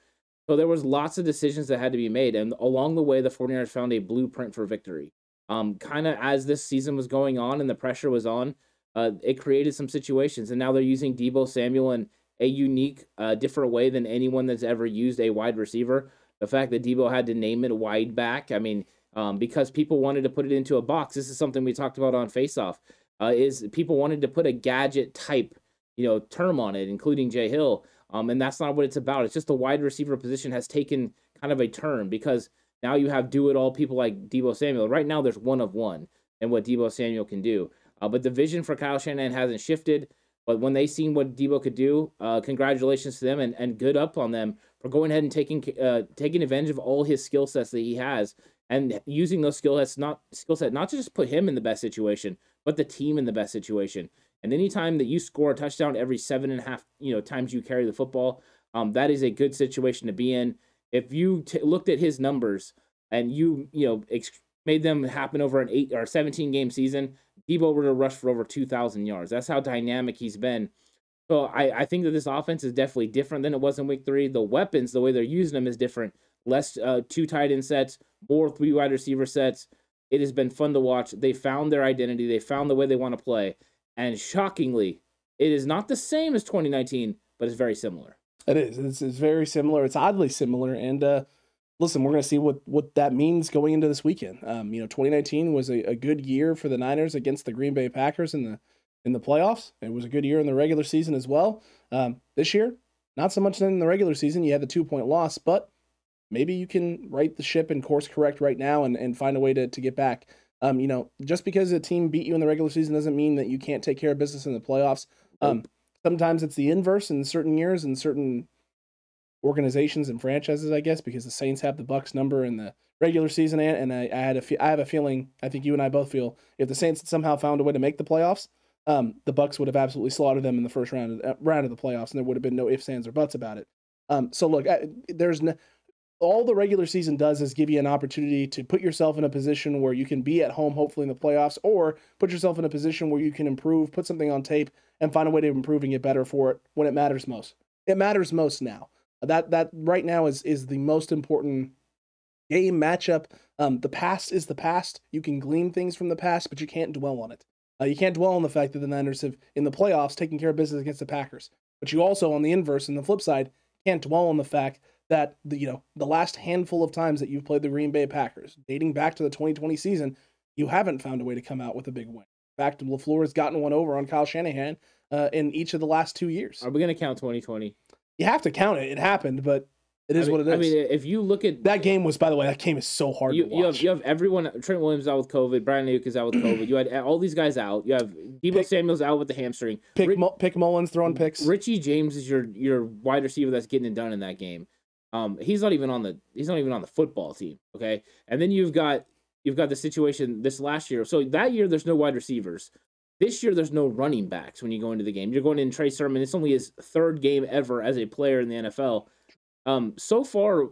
So there was lots of decisions that had to be made. And along the way, the 49ers found a blueprint for victory. Um, kind of as this season was going on and the pressure was on, uh, it created some situations. And now they're using Deebo Samuel in a unique, uh, different way than anyone that's ever used a wide receiver the fact that Deebo had to name it wide back, I mean, um, because people wanted to put it into a box. This is something we talked about on Face Off. Uh, is people wanted to put a gadget type, you know, term on it, including Jay Hill. Um, and that's not what it's about. It's just the wide receiver position has taken kind of a turn because now you have do it all people like Deebo Samuel. Right now, there's one of one and what Deebo Samuel can do. Uh, but the vision for Kyle Shanahan hasn't shifted. But when they seen what Deebo could do, uh, congratulations to them and, and good up on them for going ahead and taking uh, taking advantage of all his skill sets that he has and using those skill sets not skill set not to just put him in the best situation, but the team in the best situation. And anytime that you score a touchdown every seven and a half you know times you carry the football, um, that is a good situation to be in. If you t- looked at his numbers and you you know ex- made them happen over an eight or seventeen game season, Deebo would have rushed for over two thousand yards. That's how dynamic he's been. So I, I think that this offense is definitely different than it was in week three. The weapons, the way they're using them is different. Less uh, two tight end sets, more three wide receiver sets. It has been fun to watch. They found their identity. They found the way they want to play. And shockingly, it is not the same as 2019, but it's very similar. It is. It's, it's very similar. It's oddly similar. And uh, listen, we're going to see what what that means going into this weekend. Um, you know, 2019 was a, a good year for the Niners against the Green Bay Packers in the in the playoffs. It was a good year in the regular season as well. Um, this year, not so much in the regular season. You had the two point loss, but maybe you can right the ship and course correct right now and, and find a way to, to get back. Um, you know, just because a team beat you in the regular season doesn't mean that you can't take care of business in the playoffs. Um, Sometimes it's the inverse in certain years and certain organizations and franchises, I guess, because the Saints have the Bucks number in the regular season, and, and I, I had a fe- I have a feeling. I think you and I both feel if the Saints had somehow found a way to make the playoffs, um, the Bucks would have absolutely slaughtered them in the first round of, uh, round of the playoffs, and there would have been no ifs, ands, or buts about it. Um, so look, I, there's no, all the regular season does is give you an opportunity to put yourself in a position where you can be at home, hopefully in the playoffs, or put yourself in a position where you can improve, put something on tape, and find a way to improving it better for it when it matters most. It matters most now. That that right now is is the most important game matchup. Um, the past is the past. You can glean things from the past, but you can't dwell on it. Uh, you can't dwell on the fact that the Niners have in the playoffs taken care of business against the Packers. But you also, on the inverse, and the flip side, can't dwell on the fact that the you know the last handful of times that you've played the Green Bay Packers, dating back to the 2020 season, you haven't found a way to come out with a big win. In fact, LaFleur has gotten one over on Kyle Shanahan uh, in each of the last two years. Are we going to count 2020? You have to count it. It happened, but it is I mean, what it is. I mean, if you look at that game was, by the way, that game is so hard you, to watch. you have you have everyone. Trent Williams out with COVID. Brian Aiyuk is out with COVID. You had all these guys out. You have Deebo Samuel's out with the hamstring. pick, pick Mullens throwing picks. Richie James is your your wide receiver that's getting it done in that game. Um, he's not even on the he's not even on the football team. Okay, and then you've got you've got the situation this last year. So that year there's no wide receivers. This year there's no running backs when you go into the game. You're going in Trey Sermon. It's only his third game ever as a player in the NFL. Um, so far,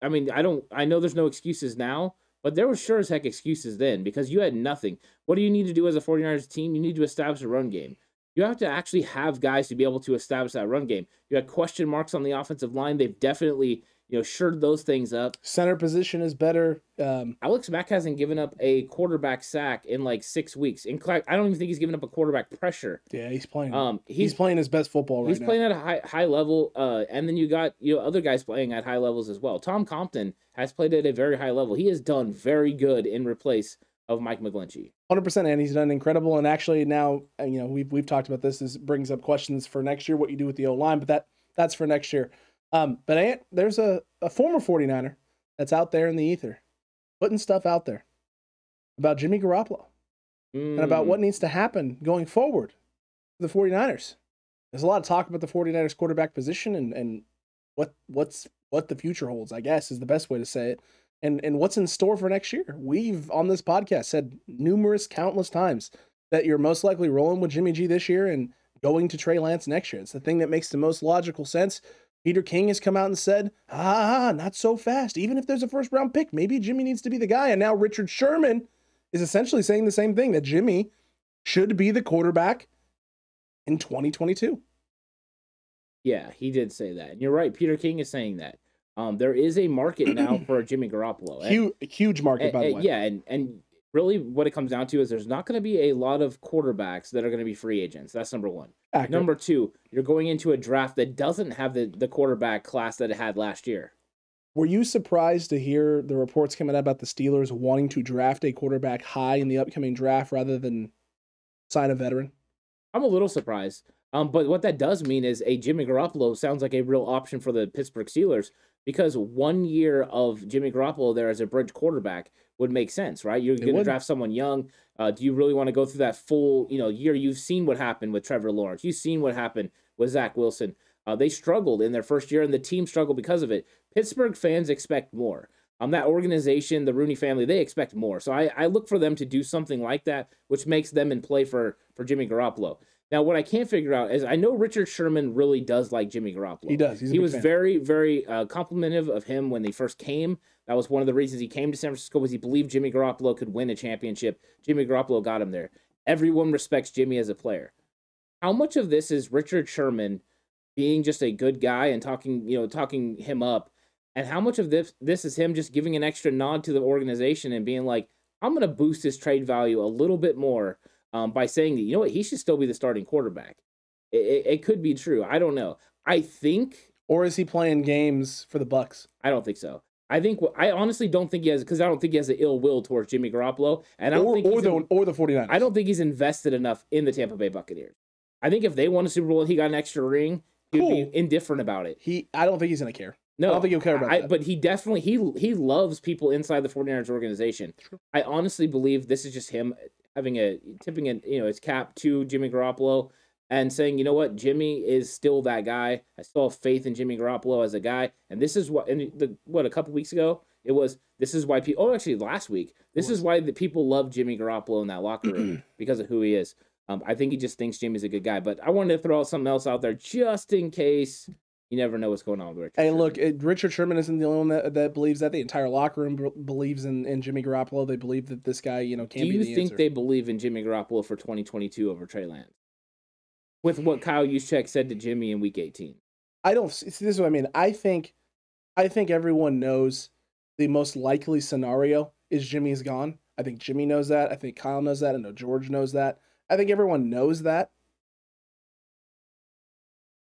I mean, I don't I know there's no excuses now, but there were sure as heck excuses then because you had nothing. What do you need to do as a 49ers team? You need to establish a run game. You have to actually have guys to be able to establish that run game. You had question marks on the offensive line. They've definitely, you know, shored those things up. Center position is better. Um, Alex Mack hasn't given up a quarterback sack in like six weeks. In fact, I don't even think he's given up a quarterback pressure. yeah, he's playing. Um, he's, he's playing his best football right now. he's now. playing at a high high level. Uh, and then you got you know other guys playing at high levels as well. Tom Compton has played at a very high level. He has done very good in replace of Mike McGlinchey. Hundred percent, and he's done incredible. And actually, now uh, you know we've we've talked about this. This brings up questions for next year, what you do with the O line, but that that's for next year. Um, but there's a, a former 49er that's out there in the ether, putting stuff out there about Jimmy Garoppolo and about Mm. what needs to happen going forward for the 49ers. There's a lot of talk about the 49ers quarterback position and, and what what's what the future holds, I guess is the best way to say it. And and what's in store for next year. We've on this podcast said numerous countless times that you're most likely rolling with Jimmy G this year and going to Trey Lance next year. It's the thing that makes the most logical sense. Peter King has come out and said, ah, not so fast. Even if there's a first round pick, maybe Jimmy needs to be the guy. And now Richard Sherman is essentially saying the same thing that Jimmy should be the quarterback in 2022. Yeah, he did say that. And you're right. Peter King is saying that. Um, there is a market now [clears throat] for Jimmy Garoppolo. And- Huge, huge market, and- by the way. yeah, and and really what it comes down to is there's not going to be a lot of quarterbacks that are going to be free agents. That's number one. Accurate. Number two, you're going into a draft that doesn't have the, the quarterback class that it had last year. Were you surprised to hear the reports coming out about the Steelers wanting to draft a quarterback high in the upcoming draft rather than sign a veteran? I'm a little surprised. Um, but what that does mean is a Jimmy Garoppolo sounds like a real option for the Pittsburgh Steelers because one year of Jimmy Garoppolo there as a bridge quarterback would make sense, right? You're going to draft someone young. Uh, do you really want to go through that full, you know, year? You've seen what happened with Trevor Lawrence. You've seen what happened with Zach Wilson. Uh, they struggled in their first year, and the team struggled because of it. Pittsburgh fans expect more. Um, that organization, the Rooney family, they expect more. So I, I look for them to do something like that, which makes them in play for for Jimmy Garoppolo. Now, what I can't figure out is I know Richard Sherman really does like Jimmy Garoppolo. He does. He was fan. very, very uh, complimentive of him when they first came. That was one of the reasons he came to San Francisco was he believed Jimmy Garoppolo could win a championship. Jimmy Garoppolo got him there. Everyone respects Jimmy as a player. How much of this is Richard Sherman being just a good guy and talking, you know, talking him up, and how much of this this is him just giving an extra nod to the organization and being like, I'm going to boost his trade value a little bit more um, by saying that you know what he should still be the starting quarterback. It, it, it could be true. I don't know. I think Or is he playing games for the Bucks? I don't think so. I think I honestly don't think he has because I don't think he has an ill will towards Jimmy Garoppolo, and I don't Or, think or the in- or the 49ers? I don't think he's invested enough in the Tampa Bay Buccaneers. I think if they won a Super Bowl and he got an extra ring, he'd Cool. be indifferent about it. He I don't think he's gonna care. No, I don't think he'll care about I, that. But he definitely he he loves people inside the 49ers organization. True. I honestly believe this is just him having a tipping it, you know his cap to Jimmy Garoppolo and saying, you know what, Jimmy is still that guy. I still have faith in Jimmy Garoppolo as a guy. And this is what, and the, what, a couple weeks ago, it was, this is why people, oh, actually last week, this is why the people love Jimmy Garoppolo in that locker room [clears throat] because of who he is. Um, I think he just thinks Jimmy's a good guy. But I wanted to throw out something else out there just in case you never know what's going on with Richard. Hey, Sherman. look, it, Richard Sherman isn't the only one that, that believes that. The entire locker room b- believes in, in Jimmy Garoppolo. They believe that this guy, you know, can Do you the think answer. they believe in Jimmy Garoppolo for 2022 over Trey Lance? With what Kyle Juszczyk said to Jimmy in Week 18. I don't see this is what I mean. I think I think everyone knows the most likely scenario is Jimmy's gone. I think Jimmy knows that. I think Kyle knows that. I know George knows that. I think everyone knows that.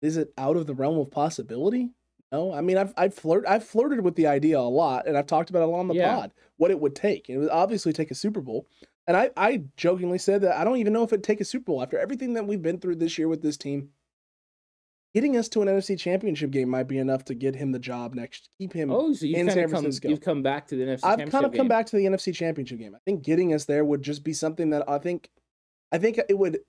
Is it out of the realm of possibility? No. I mean, I've I've flirt I've flirted with the idea a lot, and I've talked about it on the Yeah. pod. What it would take. It would obviously take a Super Bowl. And I, I jokingly said that I don't even know if it'd take a Super Bowl after everything that we've been through this year with this team. Getting us to an NFC championship game might be enough to get him the job next. Keep him. Oh, so you've in San of come, Francisco. you've come back to the NFC Championship game. I've kind of come game. back to the NFC championship game. I think getting us there would just be something that I think I think it would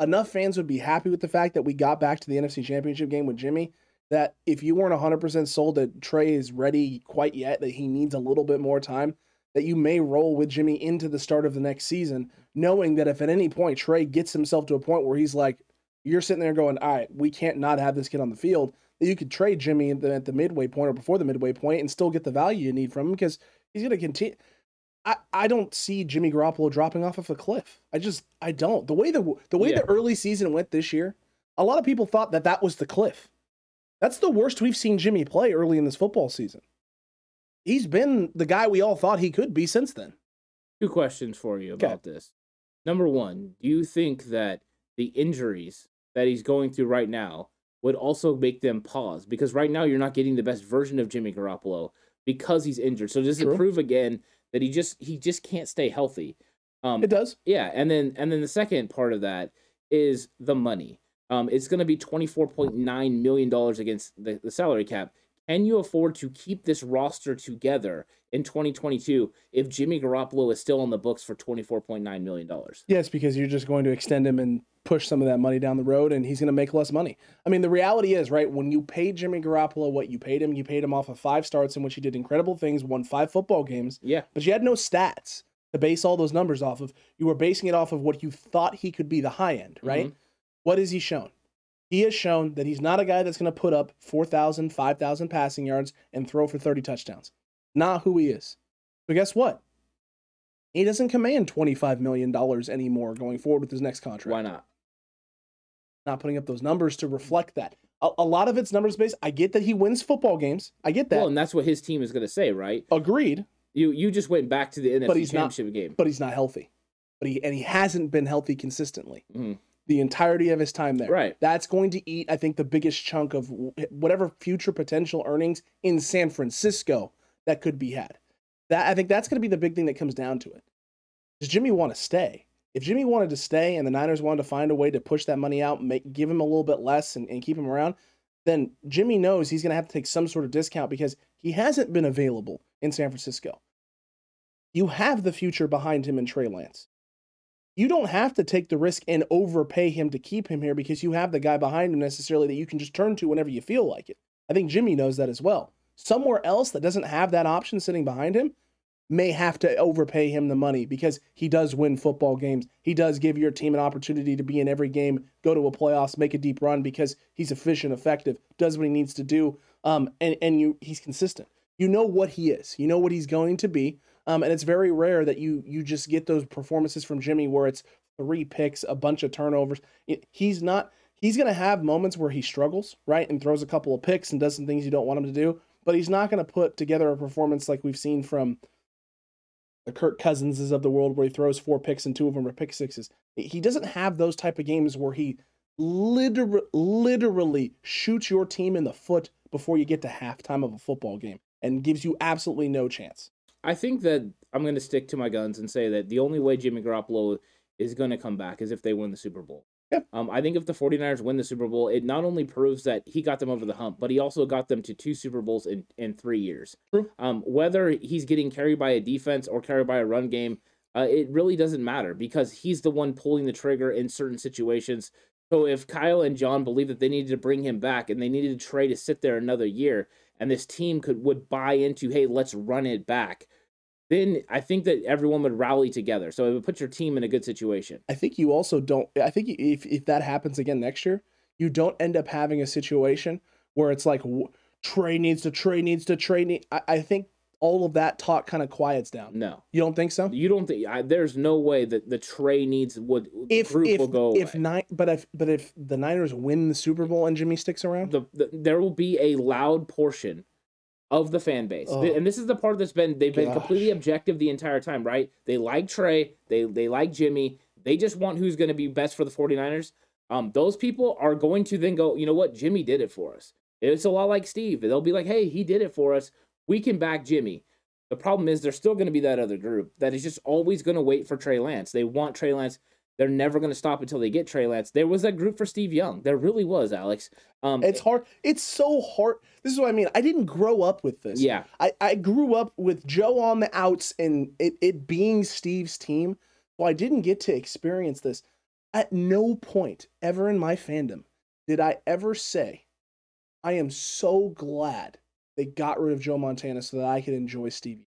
enough fans would be happy with the fact that we got back to the NFC championship game with Jimmy. That if you weren't 100% sold that Trey is ready quite yet, that he needs a little bit more time, that you may roll with Jimmy into the start of the next season, knowing that if at any point Trey gets himself to a point where he's like, you're sitting there going, all right, we can't not have this kid on the field, that you could trade Jimmy at the, at the midway point or before the midway point and still get the value you need from him because he's going to continue. I, I don't see Jimmy Garoppolo dropping off of a cliff. I just I don't. The way the the way Yeah. the early season went this year, a lot of people thought that that was the cliff. That's the worst we've seen Jimmy play early in this football season. He's been the guy we all thought he could be since then. Two questions for you Okay. about this. Number one, do you think that the injuries that he's going through right now would also make them pause? Because right now you're not getting the best version of Jimmy Garoppolo because he's injured. So does True. it prove again that he just he just can't stay healthy? Um, It does. Yeah, and then and then the second part of that is the money. Um, it's going to be twenty four point nine million dollars against the, the salary cap. Can you afford to keep this roster together in 2022 if Jimmy Garoppolo is still on the books for 24.9 million dollars? Yes, because you're just going to extend him and push some of that money down the road, and he's going to make less money. I mean, the reality is, right, when you paid Jimmy Garoppolo what you paid him, you paid him off of five starts in which he did incredible things, won five football games, Yeah, but you had no stats to base all those numbers off of. You were basing it off of what you thought he could be the high end, right? Mm-hmm. What has he shown? He has shown that he's not a guy that's going to put up 4,000, 5,000 passing yards and throw for 30 touchdowns. Not who he is. But guess what? He doesn't command $25 million anymore going forward with his next contract. why not? Not putting up those numbers to reflect that. A, a lot of it's numbers based. I get that he wins football games. I get that. Well, and that's what his team is going to say, right? Agreed. You you just went back to the NFC he's not- Championship game. But he's not healthy. But he and he hasn't been healthy consistently. Mhm. The entirety of his time there. Right. That's going to eat, I think, the biggest chunk of whatever future potential earnings in San Francisco that could be had. That I think that's going to be the big thing that comes down to it. Does Jimmy want to stay? If Jimmy wanted to stay and the Niners wanted to find a way to push that money out, make give him a little bit less and, and keep him around, then Jimmy knows he's going to have to take some sort of discount because he hasn't been available in San Francisco. You have the future behind him in Trey Lance you don't have to take the risk and overpay him to keep him here because you have the guy behind him necessarily that you can just turn to whenever you feel like it. I think Jimmy knows that as well. Somewhere else that doesn't have that option sitting behind him may have to overpay him the money because he does win football games. He does give your team an opportunity to be in every game, go to a playoffs, make a deep run because he's efficient, effective, does what he needs to do, um, and and you he's consistent. You know what he is. You know what he's going to be. Um, and it's very rare that you you just get those performances from Jimmy where it's three picks, a bunch of turnovers. He's not. He's going to have moments where he struggles, right, and throws a couple of picks and does some things you don't want him to do. But he's not going to put together a performance like we've seen from the Kirk Cousinses of the world, where he throws four picks and two of them are pick sixes. He doesn't have those type of games where he literally, literally shoots your team in the foot before you get to halftime of a football game and gives you absolutely no chance. I think that I'm going to stick to my guns and say that the only way Jimmy Garoppolo is going to come back is if they win the Super Bowl. Yeah. Um, I think if the 49ers win the Super Bowl, it not only proves that he got them over the hump, but he also got them to two Super Bowls in, in three years. True. Um, whether he's getting carried by a defense or carried by a run game, uh, it really doesn't matter because he's the one pulling the trigger in certain situations So if Kyle and John believe that they needed to bring him back and they needed Trey to sit there another year, and this team could would buy into, hey, let's run it back, then I think that everyone would rally together. So it would put your team in a good situation. I think you also don't. I think if if that happens again next year, you don't end up having a situation where it's like Trey needs to Trey needs to Trey. Need, I, I think all of that talk kind of quiets down. No, You don't think so? you don't think I, there's no way that the Trey needs would If group if will go away. if nine, but if but if the Niners win the Super Bowl and Jimmy sticks around, the, the there will be a loud portion of the fan base. Oh. And this is the part that's been they've been Gosh. completely objective the entire time, right? They like Trey, they they like Jimmy. They just want who's going to be best for the 49ers. Um those people are going to then go, "You know what? Jimmy did it for us." It's a lot like Steve. They'll be like, "Hey, he did it for us. We can back Jimmy." The problem is there's still going to be that other group that is just always going to wait for Trey Lance. They want Trey Lance. They're never going to stop until they get Trey Lance. There was that group for Steve Young. There really was, Alex. Um, it's hard. It's so hard. This is what I mean. I didn't grow up with this. yeah, I, I grew up with Joe on the outs and it, it being Steve's team. So I didn't get to experience this. At no point ever in my fandom did I ever say, I am so glad they got rid of Joe Montana so that I could enjoy Steve.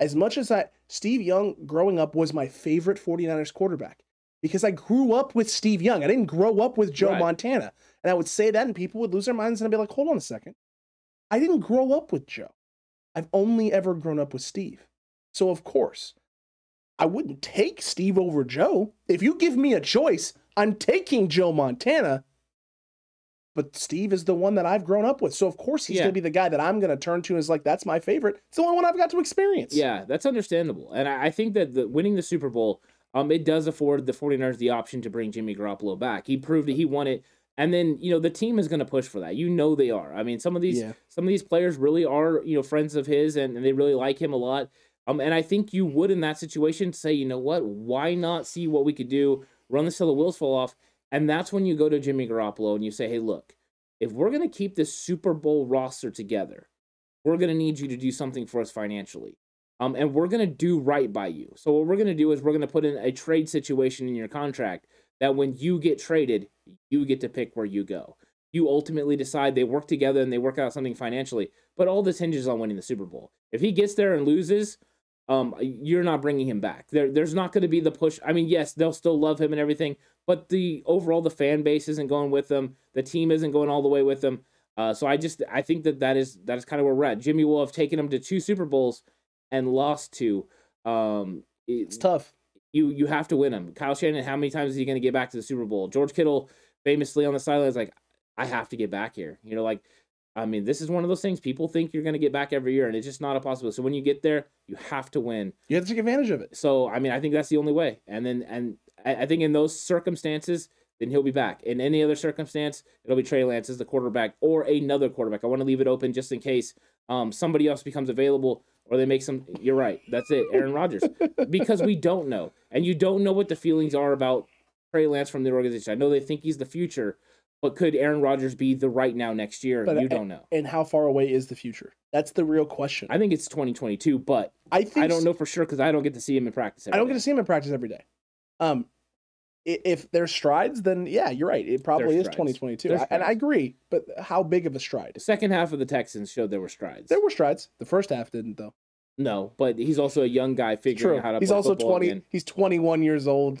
As much as I, Steve Young growing up was my favorite 49ers quarterback because I grew up with Steve Young. I didn't grow up with Joe Right. Montana. And I would say that and people would lose their minds and I'd be like, hold on a second. I didn't grow up with Joe. I've only ever grown up with Steve. So, of course, I wouldn't take Steve over Joe. If you give me a choice, I'm taking Joe Montana. But Steve is the one that I've grown up with. So, of course, he's Yeah. going to be the guy that I'm going to turn to and is like, that's my favorite. It's the only one I've got to experience. Yeah, that's understandable. And I, I think that the, winning the Super Bowl, um, it does afford the 49ers the option to bring Jimmy Garoppolo back. He proved that he won it. And then, you know, the team is going to push for that. You know they are. I mean, some of these Yeah. some of these players really are, you know, friends of his and, and they really like him a lot. Um, and I think you would in that situation say, you know what, why not see what we could do, run the the wheels fall off. And that's when you go to Jimmy Garoppolo and you say, hey, look, if we're going to keep this Super Bowl roster together, we're going to need you to do something for us financially. Um, and we're going to do right by you. So what we're going to do is we're going to put in a trade situation in your contract that when you get traded, you get to pick where you go. You ultimately decide they work together and they work out something financially. But all this hinges on winning the Super Bowl. If he gets there and loses, um, you're not bringing him back. There, there's not going to be the push. I mean, yes, they'll still love him and everything, but the overall the fan base isn't going with them. The team isn't going all the way with them. Uh, so I just I think that that is that is kind of where we're at. Jimmy will have taken him to two Super Bowls and lost two. Um, It's tough. you you have to win them. Kyle Shanahan, how many times is he going to get back to the Super Bowl? George Kittle famously on the sidelines like, I have to get back here. You know, like, I mean, this is one of those things people think you're going to get back every year, and it's just not a possibility. So when you get there, you have to win. You have to take advantage of it. So I mean, I think that's the only way. And then and I, I think in those circumstances, then he'll be back. In any other circumstance, it'll be Trey Lance as the quarterback or another quarterback. I want to leave it open just in case um, somebody else becomes available or they make some. You're right. That's it, Aaron [laughs] Rodgers, because we don't know, and you don't know what the feelings are about Trey Lance from the organization. I know they think he's the future, but could Aaron Rodgers be the right now next year? But you don't know. And how far away is the future? That's the real question. I think it's 2022, but I think I don't know for sure because I don't get to see him in practice. I don't every get to see him in practice every day. Um, if there's strides, then yeah, you're right. It probably is 2022, I- and I agree. But how big of a stride? The second half of the Texans showed there were strides. There were strides. The first half didn't, though. No, but he's also a young guy figuring out how to He's also 20. again. He's 21 years old.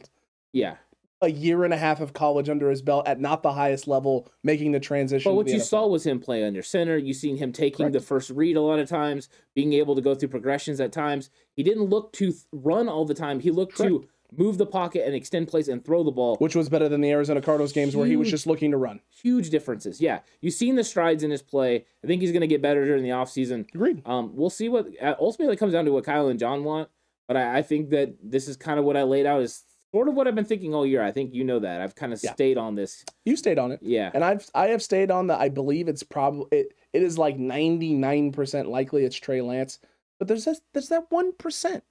Yeah. A year and a half of college under his belt at not the highest level, making the transition. But what you NFL. saw was him play under center. You seen him taking Correct. the first read a lot of times, being able to go through progressions at times. He didn't look to th- run all the time. He looked to move the pocket and extend plays and throw the ball. which was better than the Arizona Cardinals games where he was just looking to run. Huge differences. Yeah. You've seen the strides in his play. I think he's going to get better during the offseason. Agreed. Um, we'll see what uh, ultimately comes down to what Kyle and John want. But I, I think that this is kind of what I laid out is sort of what I've been thinking all year. I think you know that. I've kind of Yeah. stayed on this. You stayed on it. Yeah. And I've I have stayed on that. I believe it's probably it, it is like ninety nine percent likely it's Trey Lance, but there's that there's that one percent,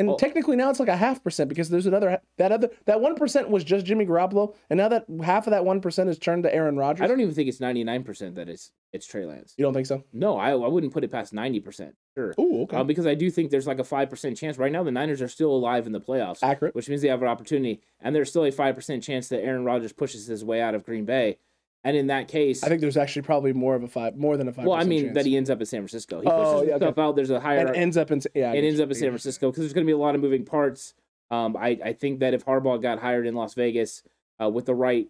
And Oh. technically now it's like a half percent because there's another that other that one percent was just Jimmy Garoppolo, and now that half of that one percent is turned to Aaron Rodgers. I don't even think it's 99% that it's it's Trey Lance. You don't think so? No, I, I wouldn't put it past 90%. Sure. Oh, okay. Uh, because I do think there's like a 5% chance. Right now, the Niners are still alive in the playoffs, Accurate. which means they have an opportunity. And there's still a 5% chance that Aaron Rodgers pushes his way out of Green Bay. And in that case, I think there's actually probably more of a five, more than a five. well, I mean, chance. that he ends up in San Francisco. He Oh, pushes yeah, okay. himself out. There's a higher. and ends up in yeah. It ends up in San. Francisco because there's going to be a lot of moving parts. Um, I, I think that if Harbaugh got hired in Las Vegas uh, with the right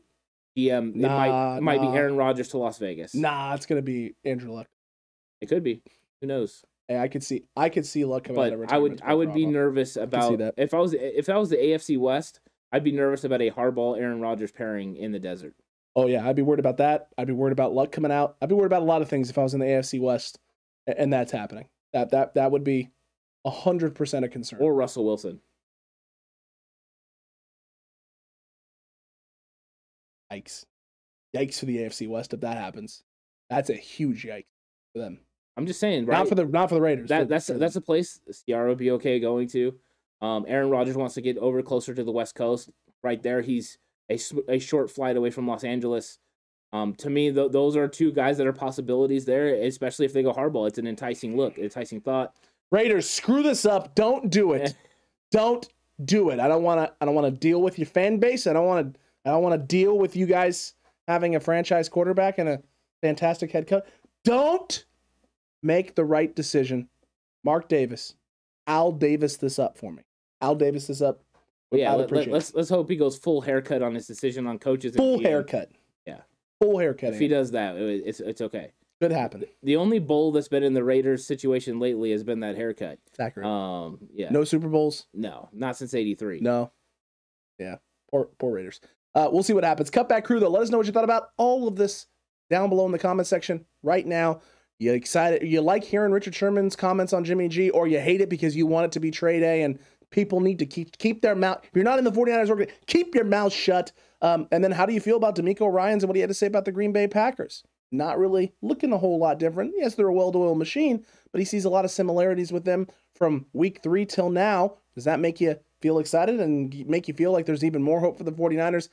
GM, it Nah, might it might nah. be Aaron Rodgers to Las Vegas. Nah, it's gonna be Andrew Luck. It could be. Who knows? Hey, I could see, I could see Luck coming out of But I would I would be nervous about that. if I was if I was the AFC West, I'd be nervous about a Harbaugh Aaron Rodgers pairing in the desert. Oh yeah, I'd be worried about that. I'd be worried about Luck coming out. I'd be worried about a lot of things if I was in the AFC West, and that's happening. That that that would be hundred percent a concern. Or Russell Wilson. Yikes. Yikes for the AFC West if that happens. That's a huge yikes for them. I'm just saying, right? Not for the not for the Raiders. that for- that's for that's a place Ciara would be okay going to. Um, Aaron Rodgers wants to get over closer to the West Coast. Right there, he's a, a short flight away from Los Angeles. Um, to me, th- those are two guys that are possibilities there, especially if they go Harbaugh. It's an enticing look, enticing thought. Raiders. Screw this up. Don't do it. don't do it. I don't want to. I don't want to deal with your fan base. I don't want to. I don't want to deal with you guys having a franchise quarterback and a fantastic head coach. Don't make the right decision. Mark Davis, Al Davis this up for me. Al Davis this up. Yeah, I'd let, us let's hope he goes full haircut on his decision on coaches. Full GM. haircut. Yeah. Full haircut. If he does that, it- it's it's okay. Could happen. The only bowl that's been in the Raiders situation lately has been that haircut. Accurate. Um, yeah, no Super Bowls. no, not since '83. No. Yeah. Poor poor Raiders. Uh, we'll see what happens. Cutback crew though. Let us know what you thought about all of this down below in the comment section right now. You excited? You like hearing Richard Sherman's comments on Jimmy G, or you hate it because you want it to be trade day and people need to keep keep their mouth. If you're not in the 49ers organ, keep your mouth shut. Um, and then how do you feel about DeMeco Ryans and what he had to say about the Green Bay Packers? Not really looking a whole lot different. Yes, they're a well-oiled machine, but he sees a lot of similarities with them from week three till now. Does that make you feel excited and make you feel like there's even more hope for the 49ers?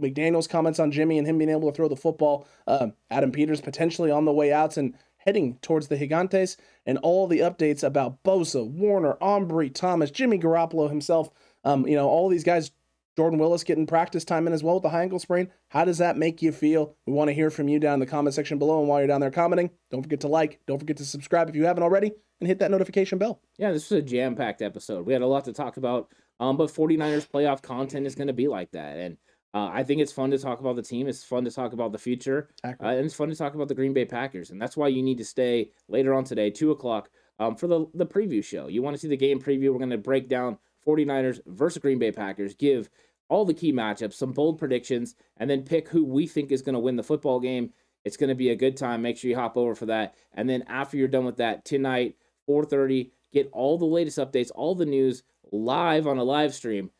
McDaniel's comments on Jimmy and him being able to throw the football. Um, Adam Peters potentially on the way out and heading towards the Gigantes, and all the updates about Bosa, Warner, Ambry, Thomas, Jimmy Garoppolo himself. Um, you know, all these guys. Jordan Willis getting practice time in as well with the high ankle sprain. How does that make you feel? We want to hear from you down in the comment section below. And while you're down there commenting, don't forget to like, don't forget to subscribe if you haven't already, and hit that notification bell. Yeah, this was a jam packed episode. We had a lot to talk about. Um, but 49ers playoff content is going to be like that. And uh, I think it's fun to talk about the team. It's fun to talk about the future. Uh, and it's fun to talk about the Green Bay Packers. And that's why you need to stay later on today, 2 o'clock, um, for the, the preview show. You want to see the game preview. We're going to break down 49ers versus Green Bay Packers, give all the key matchups, some bold predictions, and then pick who we think is going to win the football game. It's going to be a good time. Make sure you hop over for that. And then after you're done with that, tonight, 4.30, get all the latest updates, all the news live on a live stream.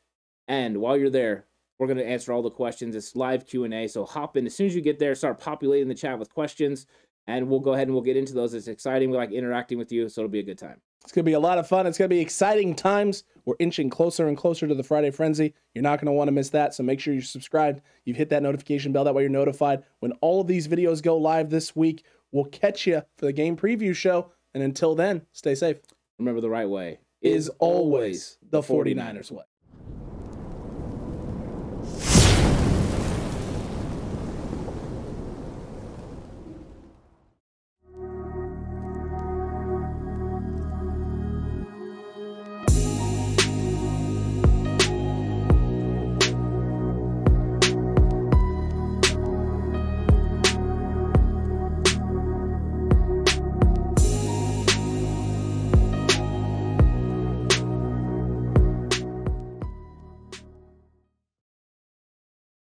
And while you're there, we're going to answer all the questions. It's live Q&A, so hop in. As soon as you get there, start populating the chat with questions, and we'll go ahead and we'll get into those. It's exciting. We like interacting with you, so it'll be a good time. It's going to be a lot of fun. It's going to be exciting times. We're inching closer and closer to the Friday Frenzy. You're not going to want to miss that. So make sure you're subscribed. You've hit that notification bell. That way you're notified when all of these videos go live this week. We'll catch you for the game preview show. And until then, stay safe. Remember the right way Is always the 49ers way.